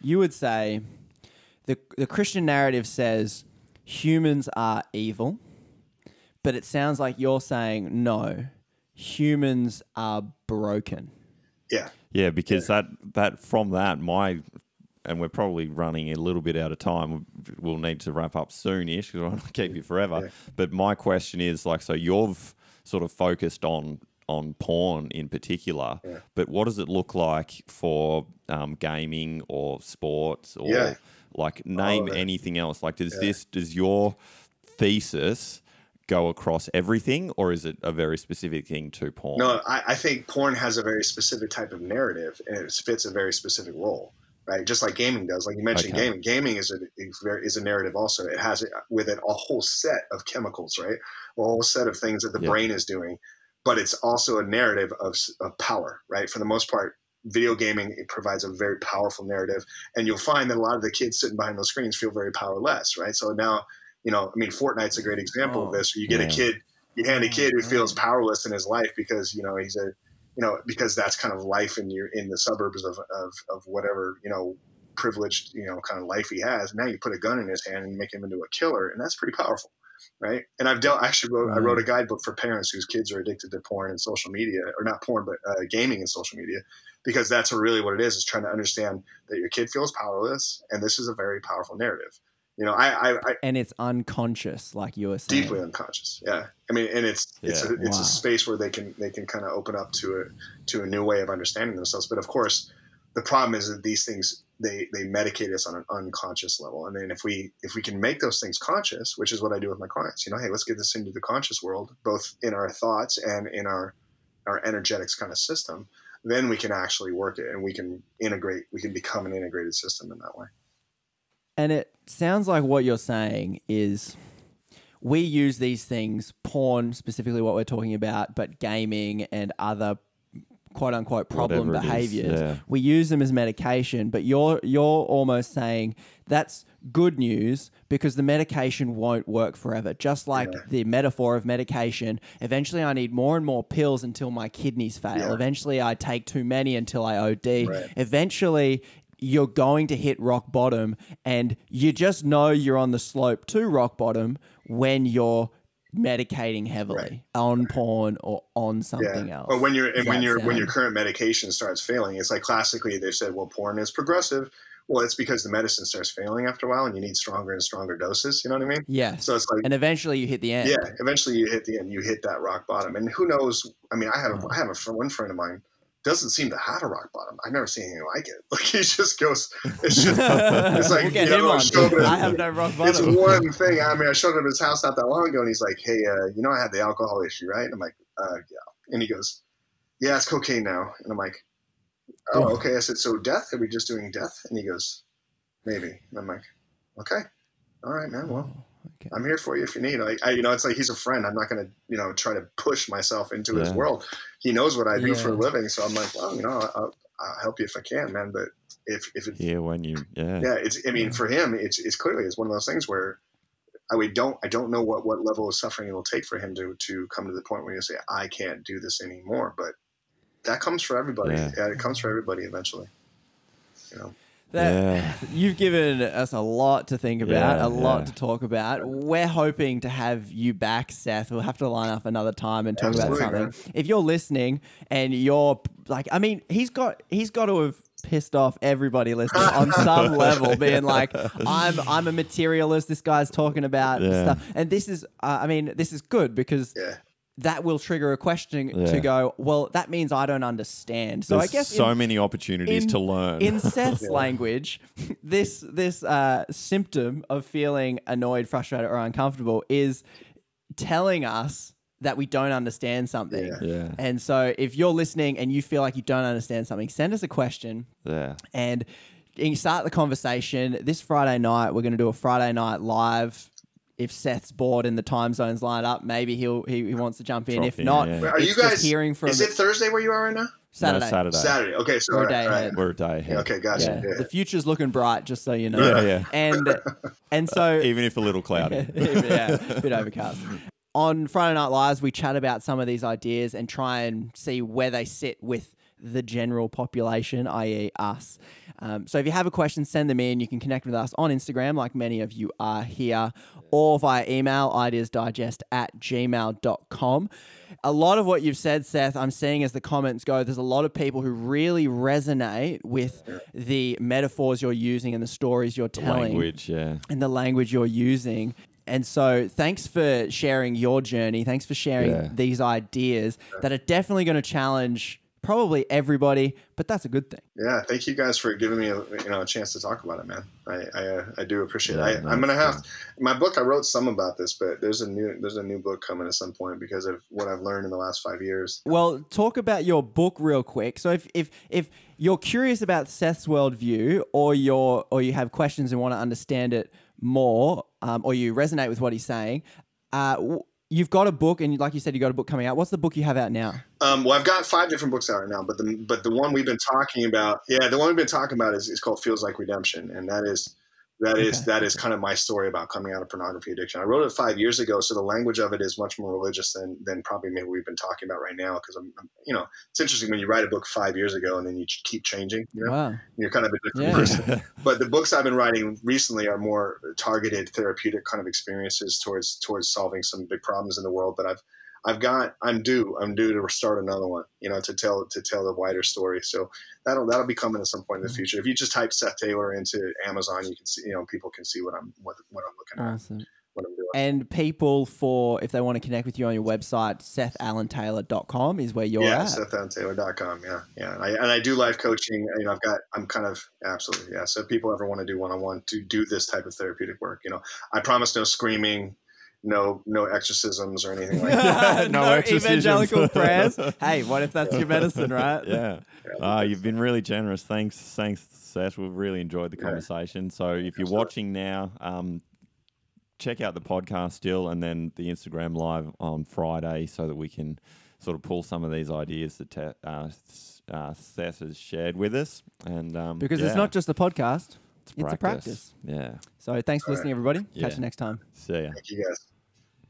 you would say, the the Christian narrative says humans are evil, but it sounds like you're saying no, humans are broken. Yeah. Yeah, because that that from that my and we're probably running a little bit out of time. We'll need to wrap up soonish because I want to keep you forever. Yeah. But my question is like, so you've sort of focused on on porn in particular, Yeah. but what does it look like for um, gaming or sports or Yeah. like name of it. anything else? Like, does this does your thesis go across everything, or is it a very specific thing to porn? No, I, I think porn has a very specific type of narrative, and it fits a very specific role, right? Just like gaming does. Like you mentioned, Okay. gaming. Gaming is a is a narrative. Also, it has it with it a whole set of chemicals, right? A whole set of things that the Yeah. brain is doing, but it's also a narrative of of power, right? For the most part. Video gaming it provides a very powerful narrative, and you'll find that a lot of the kids sitting behind those screens feel very powerless, right? So now, you know, I mean, Fortnite's a great example of Oh, this. You get yeah. a kid, you hand a oh, kid who Oh, feels powerless in his life because you know he's a you know, because that's kind of life in your in the suburbs of, of, of whatever, you know, privileged, you know, kind of life he has. Now you put a gun in his hand and make him into a killer, and that's pretty powerful. Right. And I've dealt I actually wrote I wrote a guidebook for parents whose kids are addicted to porn and social media, or not porn, but uh, gaming and social media, because that's really what it is, is trying to understand that your kid feels powerless and this is a very powerful narrative. You know, I, I, I And it's unconscious, like you were saying. deeply unconscious. Yeah, I mean, and it's it's Yeah. a, it's Wow. a space where they can they can kind of open up to a to a new way of understanding themselves. But of course, the problem is that these things they they medicate us on an unconscious level, and then if we if we can make those things conscious, which is what I do with my clients, you know, hey, let's get this into the conscious world, both in our thoughts and in our our energetics kind of system. Then we can actually work it, and we can integrate. We can become an integrated system in that way. And it sounds like what you're saying is we use these things, porn specifically what we're talking about, but gaming and other quote unquote problem Whatever it is, behaviors. yeah. We use them as medication, but you're you're almost saying that's good news because the medication won't work forever. Just like Yeah. the metaphor of medication, eventually I need more and more pills until my kidneys fail. Yeah. Eventually I take too many until I OD. Right. Eventually you're going to hit rock bottom and you just know you're on the slope to rock bottom when you're medicating heavily Right. on porn or on something else. Or when your and when your when your current medication starts failing, it's like classically they've said, well, porn is progressive. Well, it's because the medicine starts failing after a while, and you need stronger and stronger doses. You know what I mean? Yes. So it's like, and eventually you hit the end. yeah, eventually you hit the end, you hit that rock bottom, and who knows? I mean, I have a, I have a one friend of mine doesn't seem to have a rock bottom. I've never seen anything like it. Like he just goes, it's just, it's like we'll get you know, on. showed him- I have no rock it's bottom. one thing. I mean, I showed up at his house not that long ago, and he's like, "Hey, uh, you know, I had the alcohol issue, right?" And I'm like, uh, "Yeah." And he goes, "Yeah, it's cocaine now." And I'm like, "Oh, okay." I said, "So death? Are we just doing death?" And he goes, "Maybe." And I'm like, "Okay, all right, man. Well, Okay. I'm here for you if you need." Like, I, you know, it's like he's a friend. I'm not gonna, you know, try to push myself into his world. He knows what I do for a living, so I'm like, "Well, you know, I'll, I'll help you if I can, man." But if if it, Here when you yeah. yeah it's i mean for him it's, it's clearly it's one of those things where i we don't i don't know what what level of suffering it'll take for him to to come to the point where you say i can't do this anymore but that comes for everybody Yeah. yeah, it comes for everybody eventually you know That, Yeah. You've given us a lot to think about, Yeah, a lot yeah. to talk about. We're hoping to have you back, Seth. We'll have to line up another time and talk Absolutely, about something. If you're listening and you're like, I mean, he's got he's got to have pissed off everybody listening on some level, being like, I'm I'm a materialist. This guy's talking about Yeah. stuff, and this is, uh, I mean, this is good because. yeah That will trigger a question Yeah. to go. Well, that means I don't understand. So There's I guess so in- many opportunities in- to learn. in Seth's language, this this uh, symptom of feeling annoyed, frustrated, or uncomfortable is telling us that we don't understand something. Yeah. Yeah. And so if you're listening and you feel like you don't understand something, send us a question Yeah. and you start the conversation. This Friday night, we're going to do a Friday night live. If Seth's bored and the time zones line up, maybe he'll he, he wants to jump in. Drop if in, not, yeah. Wait, Are you guys hearing from Is it Thursday where you are right now? Saturday. No, Saturday. Saturday. Okay, so We're a day right, ahead. We're a day ahead. Okay, gotcha. Yeah. Yeah. The future's looking bright, just so you know. Yeah, yeah. And and so Even if a little cloudy. yeah, a bit overcast. On Friday Night Lives, we chat about some of these ideas and try and see where they sit with the general population, i.e., us. Um, so if you have a question, send them in. You can connect with us on Instagram, like many of you are here, or via email, ideasdigest at gmail.com. A lot of what you've said, Seth, I'm seeing as the comments go, there's a lot of people who really resonate with the metaphors you're using and the stories you're telling Language, yeah. and the language you're using. And so, thanks for sharing your journey. Thanks for sharing Yeah. these ideas that are definitely going to challenge probably everybody, but that's a good thing. Yeah, thank you guys for giving me a you know a chance to talk about it, man. I I, uh, I do appreciate Yeah, it. I, I'm gonna have my book. I wrote some about this, but there's a new there's a new book coming at some point because of what I've learned in the last five years. Well, talk about your book real quick. So, if if if you're curious about Seth's worldview, or you're or you have questions and want to understand it more, um, or you resonate with what he's saying, uh, you've got a book, and like you said, you got a book coming out. What's the book you have out now? Um, well, I've got five different books out right now, but the but the one we've been talking about, yeah, the one we've been talking about is, is called Feels Like Redemption, and that is that is Okay. that is kind of my story about coming out of pornography addiction. I wrote it five years ago, so the language of it is much more religious than than probably maybe we've been talking about right now. Because I'm, I'm- you know, it's interesting when you write a book five years ago and then you keep changing. You know, Wow. you're kind of a different Yeah. person. But the books I've been writing recently are more targeted therapeutic kind of experiences towards towards solving some big problems in the world. that I've I've got I'm due I'm due to start another one, you know, to tell to tell the wider story. So that'll that'll be coming at some point in the mm-hmm. future. If you just type Seth Taylor into Amazon, you can see you know people can see what I'm what what I'm looking at, Awesome. what I'm doing. And people for if they want to connect with you on your website, sethallantaylor.com is where you're at. yeah, at. SethAllenTaylor.com. Yeah, yeah. And I, and I do life coaching. You know, I've got, I'm kind of absolutely, yeah. So if people ever want to do one on one to do this type of therapeutic work, you know, I promise no screaming, no, no exorcisms or anything like that. no, No exorcisms. evangelical prayers. Hey, what if that's your medicine, right? Yeah. Ah, you've been really generous. Thanks, thanks, Seth. We've really enjoyed the conversation. So if you're watching now, um, check out the podcast still, and then the Instagram live on Friday, so that we can sort of pull some of these ideas that te- uh, uh, Seth has shared with us. And um, Because yeah, it's not just the podcast, it's, a practice. Yeah. So thanks for listening, everybody. Catch you next time. See ya. Thank you guys.